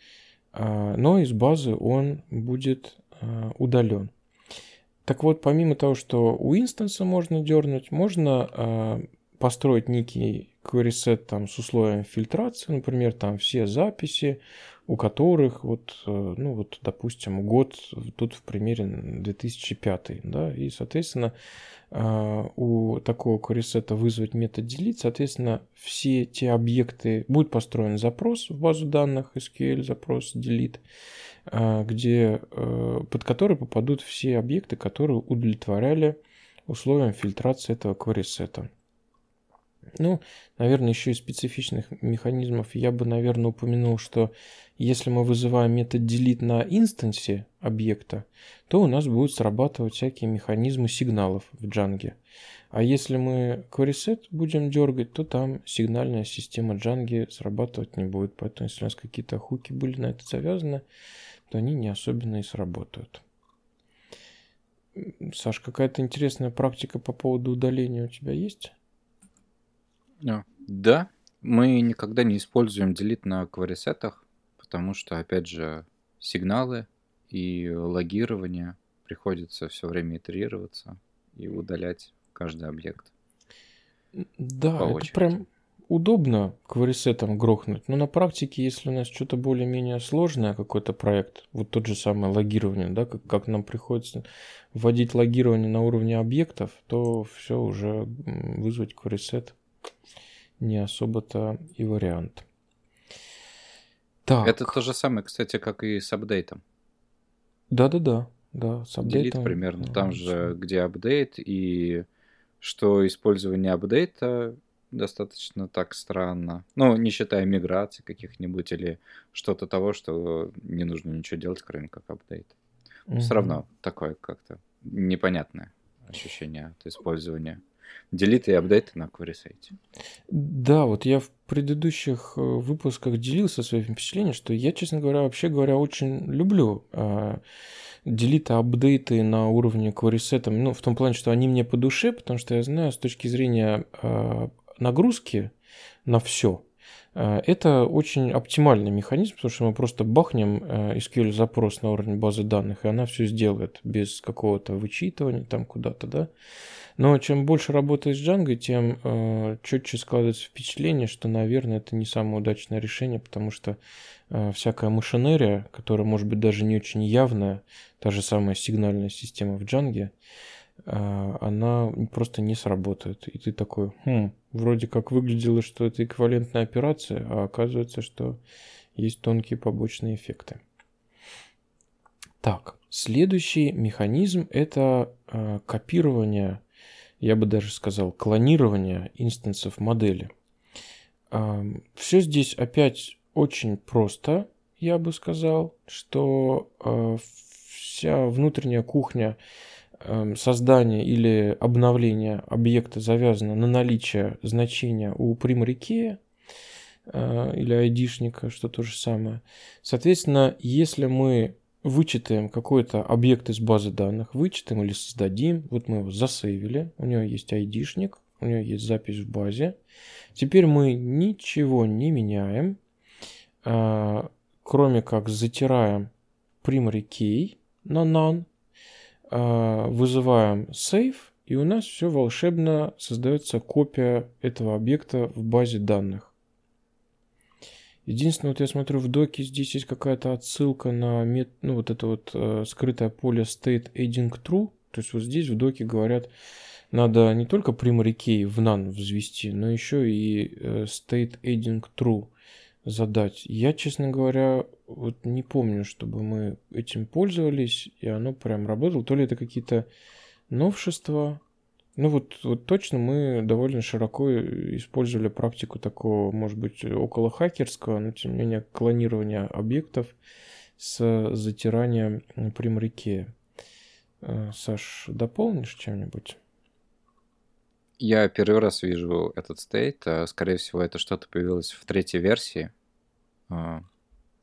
А, но из базы он будет а, удален. Так вот, помимо того, что у инстанса можно дернуть, можно а, построить некий set там с условием фильтрации, например, там все записи, у которых вот, э, ну вот, допустим, год тут в примере 2005, да, и, соответственно, э, у такого query вызвать метод delete, соответственно, все те объекты, будет построен запрос в базу данных SQL, запрос delete, э, где, под который попадут все объекты, которые удовлетворяли условиям фильтрации этого query -сета. Ну, наверное, еще из специфичных механизмов я бы, наверное, упомянул, что если мы вызываем метод delete на инстансе объекта, то у нас будут срабатывать всякие механизмы сигналов в Django. А если мы queryset будем дергать, то там сигнальная система Django срабатывать не будет. Поэтому если у нас какие-то хуки были на это завязаны, то они не особенно и сработают. Саш, какая-то интересная практика по поводу удаления у тебя есть? Да, мы никогда не используем delete на кварисетах, потому что, опять же, сигналы и логирование приходится все время итерироваться и удалять каждый объект. Да, по это прям удобно кварисетом грохнуть, но на практике, если у нас что-то более-менее сложное, какой-то проект, вот тот же самый логирование, да, как, как нам приходится вводить логирование на уровне объектов, то все уже вызвать кварисет не особо-то и вариант. Так. Это то же самое, кстати, как и с апдейтом. Да-да-да. Да, с апдейтом. Delete примерно. Там же, где апдейт, и что использование апдейта достаточно так странно. Ну, не считая миграции каких-нибудь или что-то того, что не нужно ничего делать, кроме как апдейт. Угу. Все равно такое как-то непонятное ощущение от использования делиты и апдейты на query-сайте. Да, вот я в предыдущих э, выпусках делился своим впечатлением, что я, честно говоря, вообще говоря, очень люблю э, делиты, апдейты на уровне query ну, в том плане, что они мне по душе, потому что я знаю с точки зрения э, нагрузки на все, э, это очень оптимальный механизм, потому что мы просто бахнем э, SQL запрос на уровне базы данных, и она все сделает без какого-то вычитывания там куда-то, да. Но чем больше работаешь с Django, тем э, четче складывается впечатление, что, наверное, это не самое удачное решение, потому что э, всякая машинерия, которая может быть даже не очень явная, та же самая сигнальная система в Django, э, она просто не сработает. И ты такой, хм, вроде как выглядело, что это эквивалентная операция, а оказывается, что есть тонкие побочные эффекты. Так, следующий механизм это э, копирование я бы даже сказал, клонирования инстансов модели. Все здесь опять очень просто, я бы сказал, что а, вся внутренняя кухня создания или обновления объекта завязана на наличие значения у примарикея а, или айдишника, что то же самое. Соответственно, если мы вычитаем какой-то объект из базы данных, вычитаем или создадим. Вот мы его засейвили, у него есть айдишник, у него есть запись в базе. Теперь мы ничего не меняем, а, кроме как затираем primary key на none, а, вызываем save, и у нас все волшебно создается копия этого объекта в базе данных. Единственное, вот я смотрю в доке, здесь есть какая-то отсылка на мет, ну, вот это вот э, скрытое поле state adding true. То есть вот здесь в доке говорят, надо не только key в none взвести, но еще и э, state adding true задать. Я, честно говоря, вот не помню, чтобы мы этим пользовались, и оно прям работало. То ли это какие-то новшества, ну вот, вот точно мы довольно широко использовали практику такого, может быть, около хакерского, но тем не менее клонирования объектов с затиранием примреке. Э, Саш, дополнишь чем-нибудь? Я первый раз вижу этот стейт. А, скорее всего, это что-то появилось в третьей версии. А,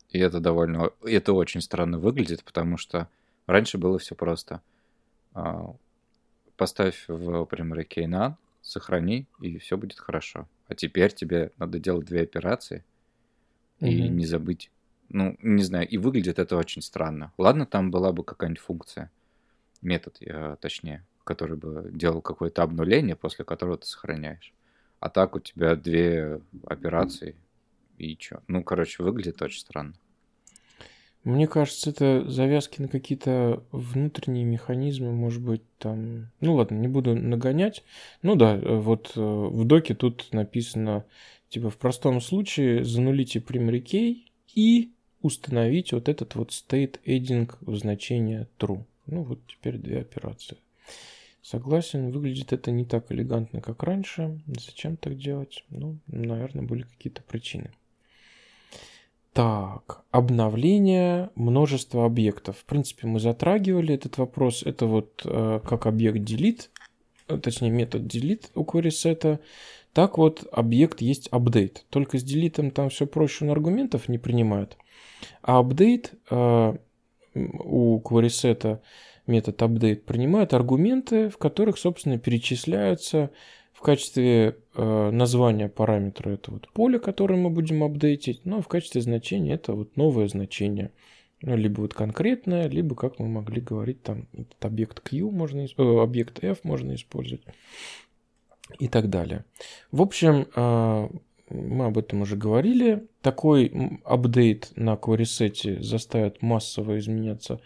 и это довольно... Это очень странно выглядит, потому что раньше было все просто а, поставь в примере Кейнан, сохрани, и все будет хорошо. А теперь тебе надо делать две операции угу. и не забыть. Ну, не знаю, и выглядит это очень странно. Ладно, там была бы какая-нибудь функция, метод, точнее, который бы делал какое-то обнуление, после которого ты сохраняешь. А так у тебя две операции и чё? Ну, короче, выглядит очень странно. Мне кажется, это завязки на какие-то внутренние механизмы, может быть, там... Ну ладно, не буду нагонять. Ну да, вот э, в доке тут написано, типа, в простом случае занулите key и установить вот этот вот state adding в значение true. Ну вот теперь две операции. Согласен, выглядит это не так элегантно, как раньше. Зачем так делать? Ну, наверное, были какие-то причины. Так, обновление множества объектов. В принципе, мы затрагивали этот вопрос. Это вот э, как объект delete, э, точнее метод delete у queryset. Так вот, объект есть update. Только с делитом там все проще, он аргументов не принимает. А update э, у queryset метод update принимает аргументы, в которых, собственно, перечисляются качестве э, названия параметра это вот поле, которое мы будем апдейтить, но в качестве значения это вот новое значение. Ну, либо вот конкретное, либо, как мы могли говорить, там этот объект Q можно, э, объект F можно использовать и так далее. В общем, э, мы об этом уже говорили. Такой апдейт на query заставит массово изменяться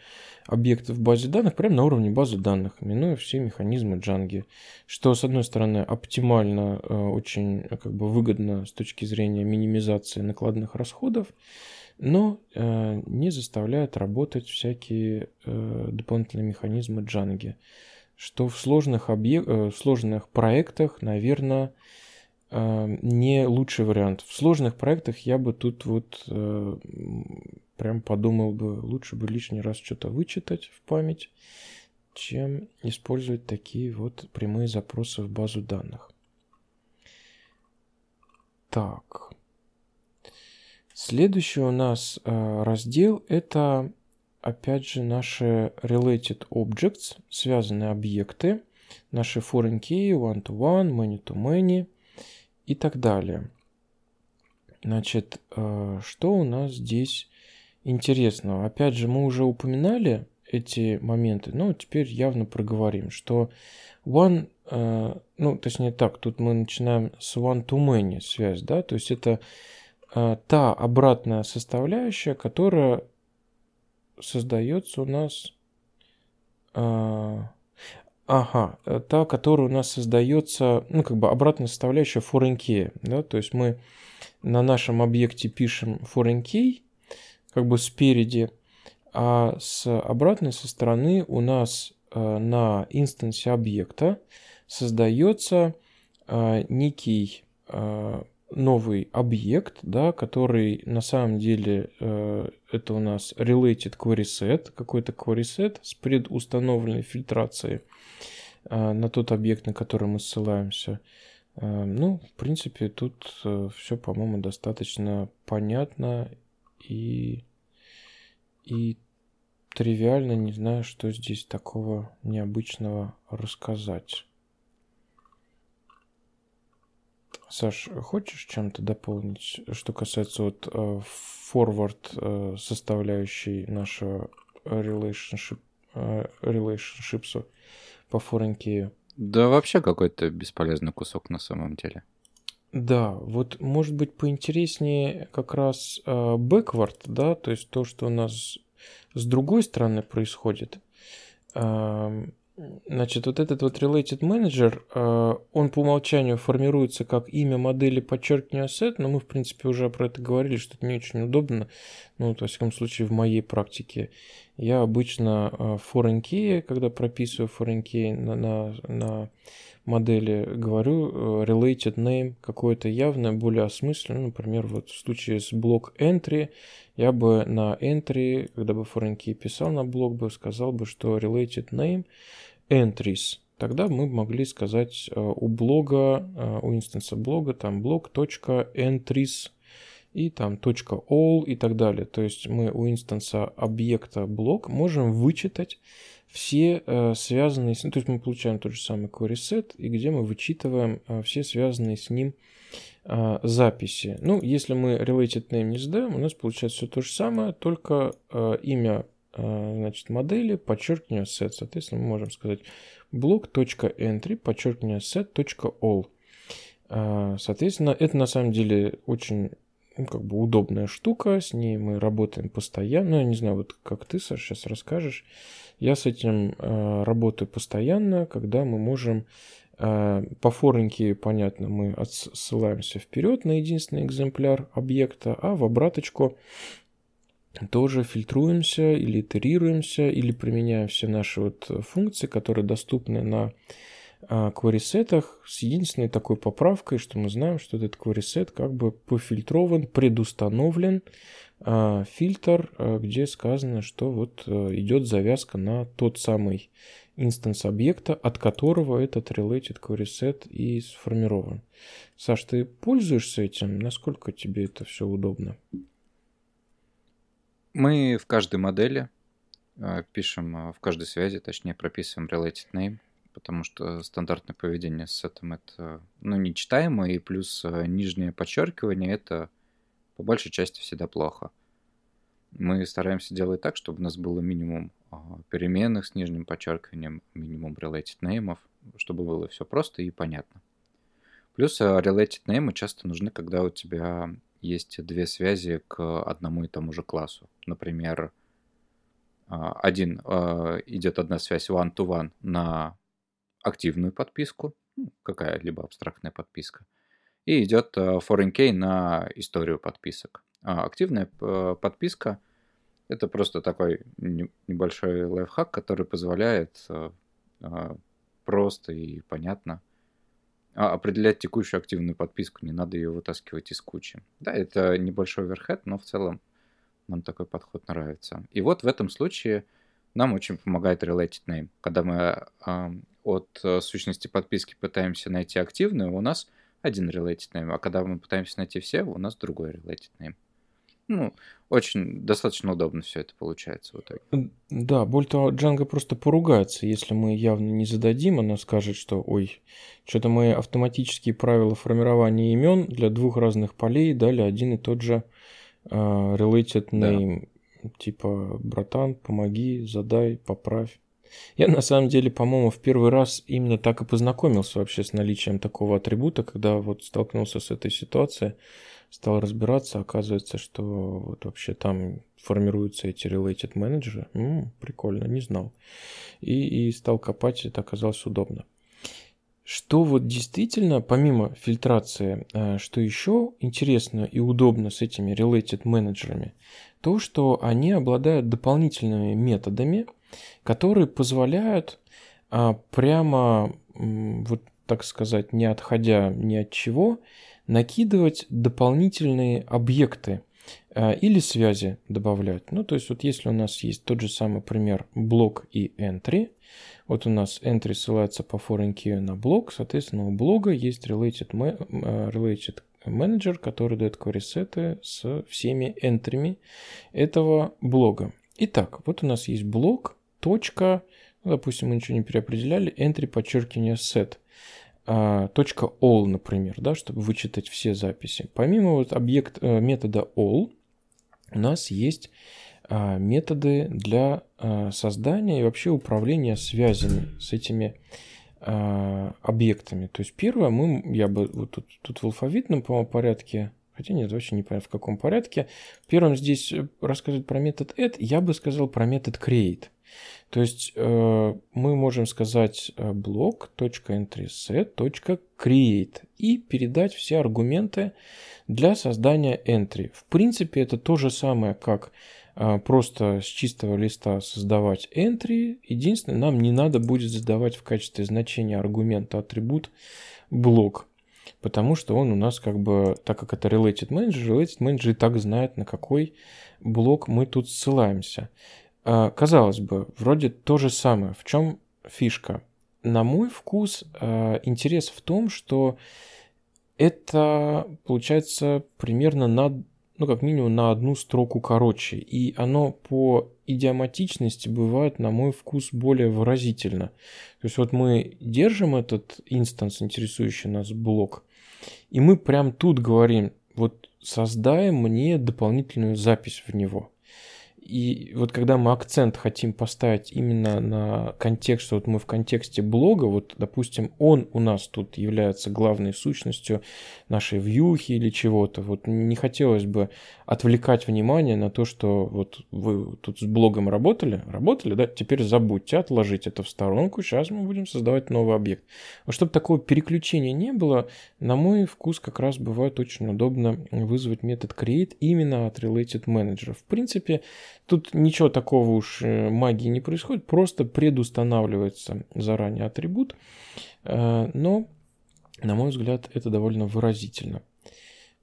объекты в базе данных прямо на уровне базы данных, минуя все механизмы Django, что, с одной стороны, оптимально, э, очень как бы выгодно с точки зрения минимизации накладных расходов, но э, не заставляет работать всякие э, дополнительные механизмы Django, что в сложных, объек... в сложных проектах, наверное, не лучший вариант. В сложных проектах я бы тут вот прям подумал бы, лучше бы лишний раз что-то вычитать в память, чем использовать такие вот прямые запросы в базу данных. Так. Следующий у нас э, раздел это опять же наши related objects, связанные объекты, наши foreign key, one-to-one, many-to-many и так далее. Значит, э, что у нас здесь интересного. Опять же, мы уже упоминали эти моменты, но теперь явно проговорим, что one, э, ну, точнее так, тут мы начинаем с one to many связь, да, то есть это э, та обратная составляющая, которая создается у нас, ага, та, которая у нас создается, ну, как бы обратная составляющая foreign key, да, то есть мы на нашем объекте пишем foreign key, как бы спереди, а с обратной со стороны у нас э, на инстансе объекта создается э, некий э, новый объект, да, который на самом деле это у нас related query set, какой-то query set с предустановленной фильтрацией на тот объект, на который мы ссылаемся. Ну, в принципе, тут все, по-моему, достаточно понятно и, и тривиально не знаю, что здесь такого необычного рассказать. Саш, хочешь чем-то дополнить, что касается вот uh, forward uh, составляющей нашего relationship, relationships по key? Да вообще какой-то бесполезный кусок на самом деле. Да, вот может быть поинтереснее как раз э, backward, да, то есть то, что у нас с другой стороны происходит. Э, значит, вот этот вот related manager, э, он по умолчанию формируется как имя модели подчеркивание set, но мы, в принципе, уже про это говорили, что это не очень удобно, ну, вот, во всяком случае, в моей практике. Я обычно э, foreign key, когда прописываю foreign key на, на, на модели говорю э, related name какое-то явное, более осмысленное. Например, вот в случае с блок entry я бы на entry, когда бы foreign key писал на блок, бы сказал бы, что related name entries. Тогда мы могли сказать э, у блога, э, у инстанса блога, там блок.entries и там .all и так далее. То есть мы у инстанса объекта блок можем вычитать все э, связанные с ним, то есть мы получаем тот же самый query set, и где мы вычитываем все связанные с ним записи. Ну, если мы related name не задаем, у нас получается все то же самое, только имя значит, модели, подчеркивание set. Соответственно, мы можем сказать блок.entry, подчеркивание set.all. А, соответственно, это на самом деле очень ну, как бы удобная штука, с ней мы работаем постоянно. Я не знаю, вот как ты, Саша, сейчас расскажешь. Я с этим э, работаю постоянно, когда мы можем э, по форенке, понятно, мы отсылаемся вперед на единственный экземпляр объекта, а в обраточку тоже фильтруемся или итерируемся, или применяем все наши вот функции, которые доступны на query-сетах с единственной такой поправкой, что мы знаем, что этот query-сет как бы пофильтрован, предустановлен а, фильтр, а, где сказано, что вот а, идет завязка на тот самый инстанс объекта, от которого этот related set и сформирован. Саш, ты пользуешься этим? Насколько тебе это все удобно? Мы в каждой модели пишем, в каждой связи, точнее, прописываем related name потому что стандартное поведение с сетом это ну, нечитаемо, и плюс э, нижнее подчеркивание это по большей части всегда плохо. Мы стараемся делать так, чтобы у нас было минимум переменных с нижним подчеркиванием, минимум related name, чтобы было все просто и понятно. Плюс э, related name часто нужны, когда у тебя есть две связи к одному и тому же классу. Например, а, один э, идет одна связь one-to-one на активную подписку, ну, какая-либо абстрактная подписка, и идет э, foreign key на историю подписок. А активная подписка – это просто такой небольшой лайфхак, который позволяет просто и понятно а, определять текущую активную подписку, не надо ее вытаскивать из кучи. Да, это небольшой оверхед, но в целом нам такой подход нравится. И вот в этом случае нам очень помогает related name. Когда мы от э, сущности подписки пытаемся найти активную, у нас один related name, а когда мы пытаемся найти все, у нас другой related name. Ну, очень достаточно удобно все это получается в итоге. Да, более того, Django просто поругается, если мы явно не зададим, она скажет, что ой, что-то мы автоматические правила формирования имен для двух разных полей дали один и тот же uh, related name. Да. Типа, братан, помоги, задай, поправь. Я на самом деле, по-моему, в первый раз именно так и познакомился вообще с наличием такого атрибута, когда вот столкнулся с этой ситуацией, стал разбираться, оказывается, что вот вообще там формируются эти related менеджеры. Прикольно, не знал. И, и стал копать, это оказалось удобно. Что вот действительно, помимо фильтрации, э, что еще интересно и удобно с этими related менеджерами, то, что они обладают дополнительными методами, которые позволяют а, прямо, вот так сказать, не отходя ни от чего, накидывать дополнительные объекты а, или связи добавлять. Ну, то есть вот если у нас есть тот же самый пример блок и entry, вот у нас entry ссылается по foreign key на блок, соответственно, у блога есть related, а, related manager, который дает query сеты с всеми энтрами этого блога. Итак, вот у нас есть блок, точка, ну, допустим, мы ничего не переопределяли, entry подчеркивание set, all, например, да, чтобы вычитать все записи. Помимо вот объект э, метода all, у нас есть а, методы для а, создания и вообще управления связями с этими объектами. То есть первое, мы, я бы вот тут, тут в алфавитном, по порядке Хотя нет, вообще не понятно в каком порядке. Первым здесь э, рассказывать про метод add, я бы сказал про метод create. То есть э, мы можем сказать э, block.entryset.create и передать все аргументы для создания entry. В принципе, это то же самое, как э, просто с чистого листа создавать entry. Единственное, нам не надо будет задавать в качестве значения аргумента атрибут блок. Потому что он у нас как бы, так как это related manager, related manager и так знает, на какой блок мы тут ссылаемся. А, казалось бы, вроде то же самое. В чем фишка? На мой вкус а, интерес в том, что это получается примерно на, ну как минимум на одну строку короче. И оно по идиоматичности бывает, на мой вкус, более выразительно. То есть вот мы держим этот инстанс, интересующий нас блок, и мы прям тут говорим, вот создаем мне дополнительную запись в него. И вот когда мы акцент хотим поставить именно на контекст, что вот мы в контексте блога, вот, допустим, он у нас тут является главной сущностью нашей вьюхи или чего-то, вот не хотелось бы отвлекать внимание на то, что вот вы тут с блогом работали, работали, да, теперь забудьте, отложить это в сторонку, сейчас мы будем создавать новый объект. Вот чтобы такого переключения не было, на мой вкус как раз бывает очень удобно вызвать метод create именно от related manager. В принципе, тут ничего такого уж э, магии не происходит, просто предустанавливается заранее атрибут, э, но, на мой взгляд, это довольно выразительно.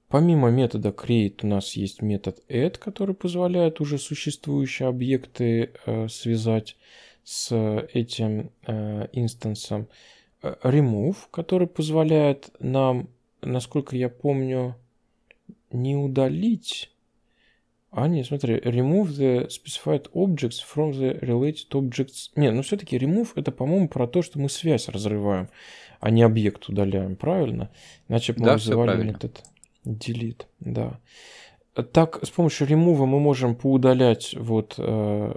Помимо метода create у нас есть метод add, который позволяет уже существующие объекты э, связать с этим инстансом. Remove, который позволяет нам, насколько я помню, не удалить а, не, смотри, remove the specified objects from the related objects. Не, ну все-таки remove это, по-моему, про то, что мы связь разрываем, а не объект удаляем, правильно? Иначе мы Да, вызывали метод delete, да. Так, с помощью remove мы можем поудалять вот... э,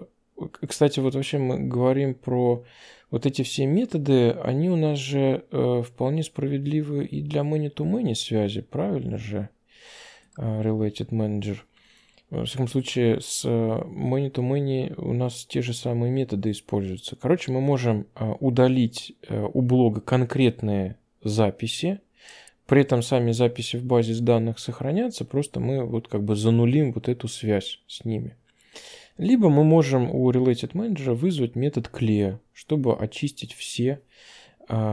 Кстати, вот вообще мы говорим про вот эти все методы, они у нас же э, вполне справедливы и для many-to-many связи, правильно же? Э, Related Manager. Во всяком случае, с many to many у нас те же самые методы используются. Короче, мы можем э, удалить э, у блога конкретные записи, при этом сами записи в базе данных сохранятся, просто мы вот как бы занулим вот эту связь с ними. Либо мы можем у Related Manager вызвать метод clear, чтобы очистить все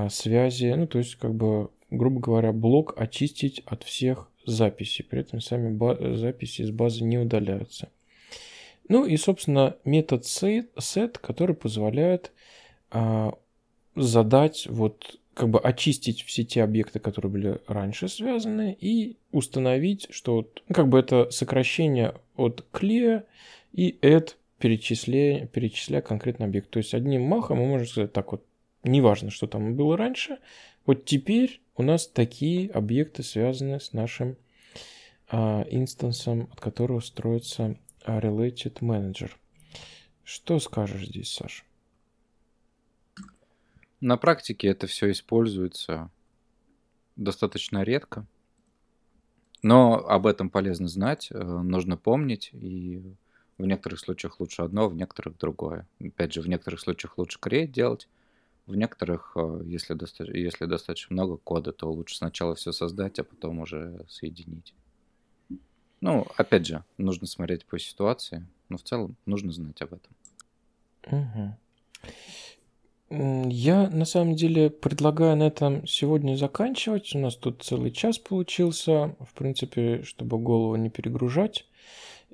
связи, ну то есть как бы, грубо говоря, блок очистить от всех записи, при этом сами записи из базы не удаляются. Ну и, собственно, метод set, который позволяет а, задать, вот, как бы очистить все те объекты, которые были раньше связаны, и установить, что вот, ну, как бы это сокращение от clear и add перечисляя, перечисляя конкретный объект. То есть одним махом мы можем сказать так вот, неважно, что там было раньше, вот теперь у нас такие объекты связаны с нашим а, инстансом, от которого строится а, Related Manager. Что скажешь здесь, Саш? На практике это все используется достаточно редко. Но об этом полезно знать, э, нужно помнить, и в некоторых случаях лучше одно, в некоторых другое. Опять же, в некоторых случаях лучше create делать, в некоторых, э, если, доста- если достаточно много кода, то лучше сначала все создать, а потом уже соединить. Ну, опять же, нужно смотреть по ситуации, но в целом нужно знать об этом. Угу. Я на самом деле предлагаю на этом сегодня заканчивать. У нас тут целый час получился, в принципе, чтобы голову не перегружать.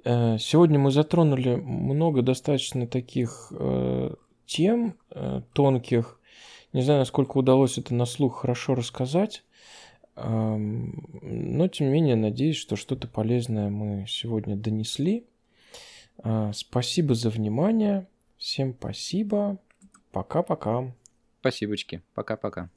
Э, сегодня мы затронули много достаточно таких э, тем тонких, не знаю, насколько удалось это на слух хорошо рассказать. Но, тем не менее, надеюсь, что что-то полезное мы сегодня донесли. А, спасибо за внимание. Всем спасибо. Пока-пока. Спасибочки. Пока-пока.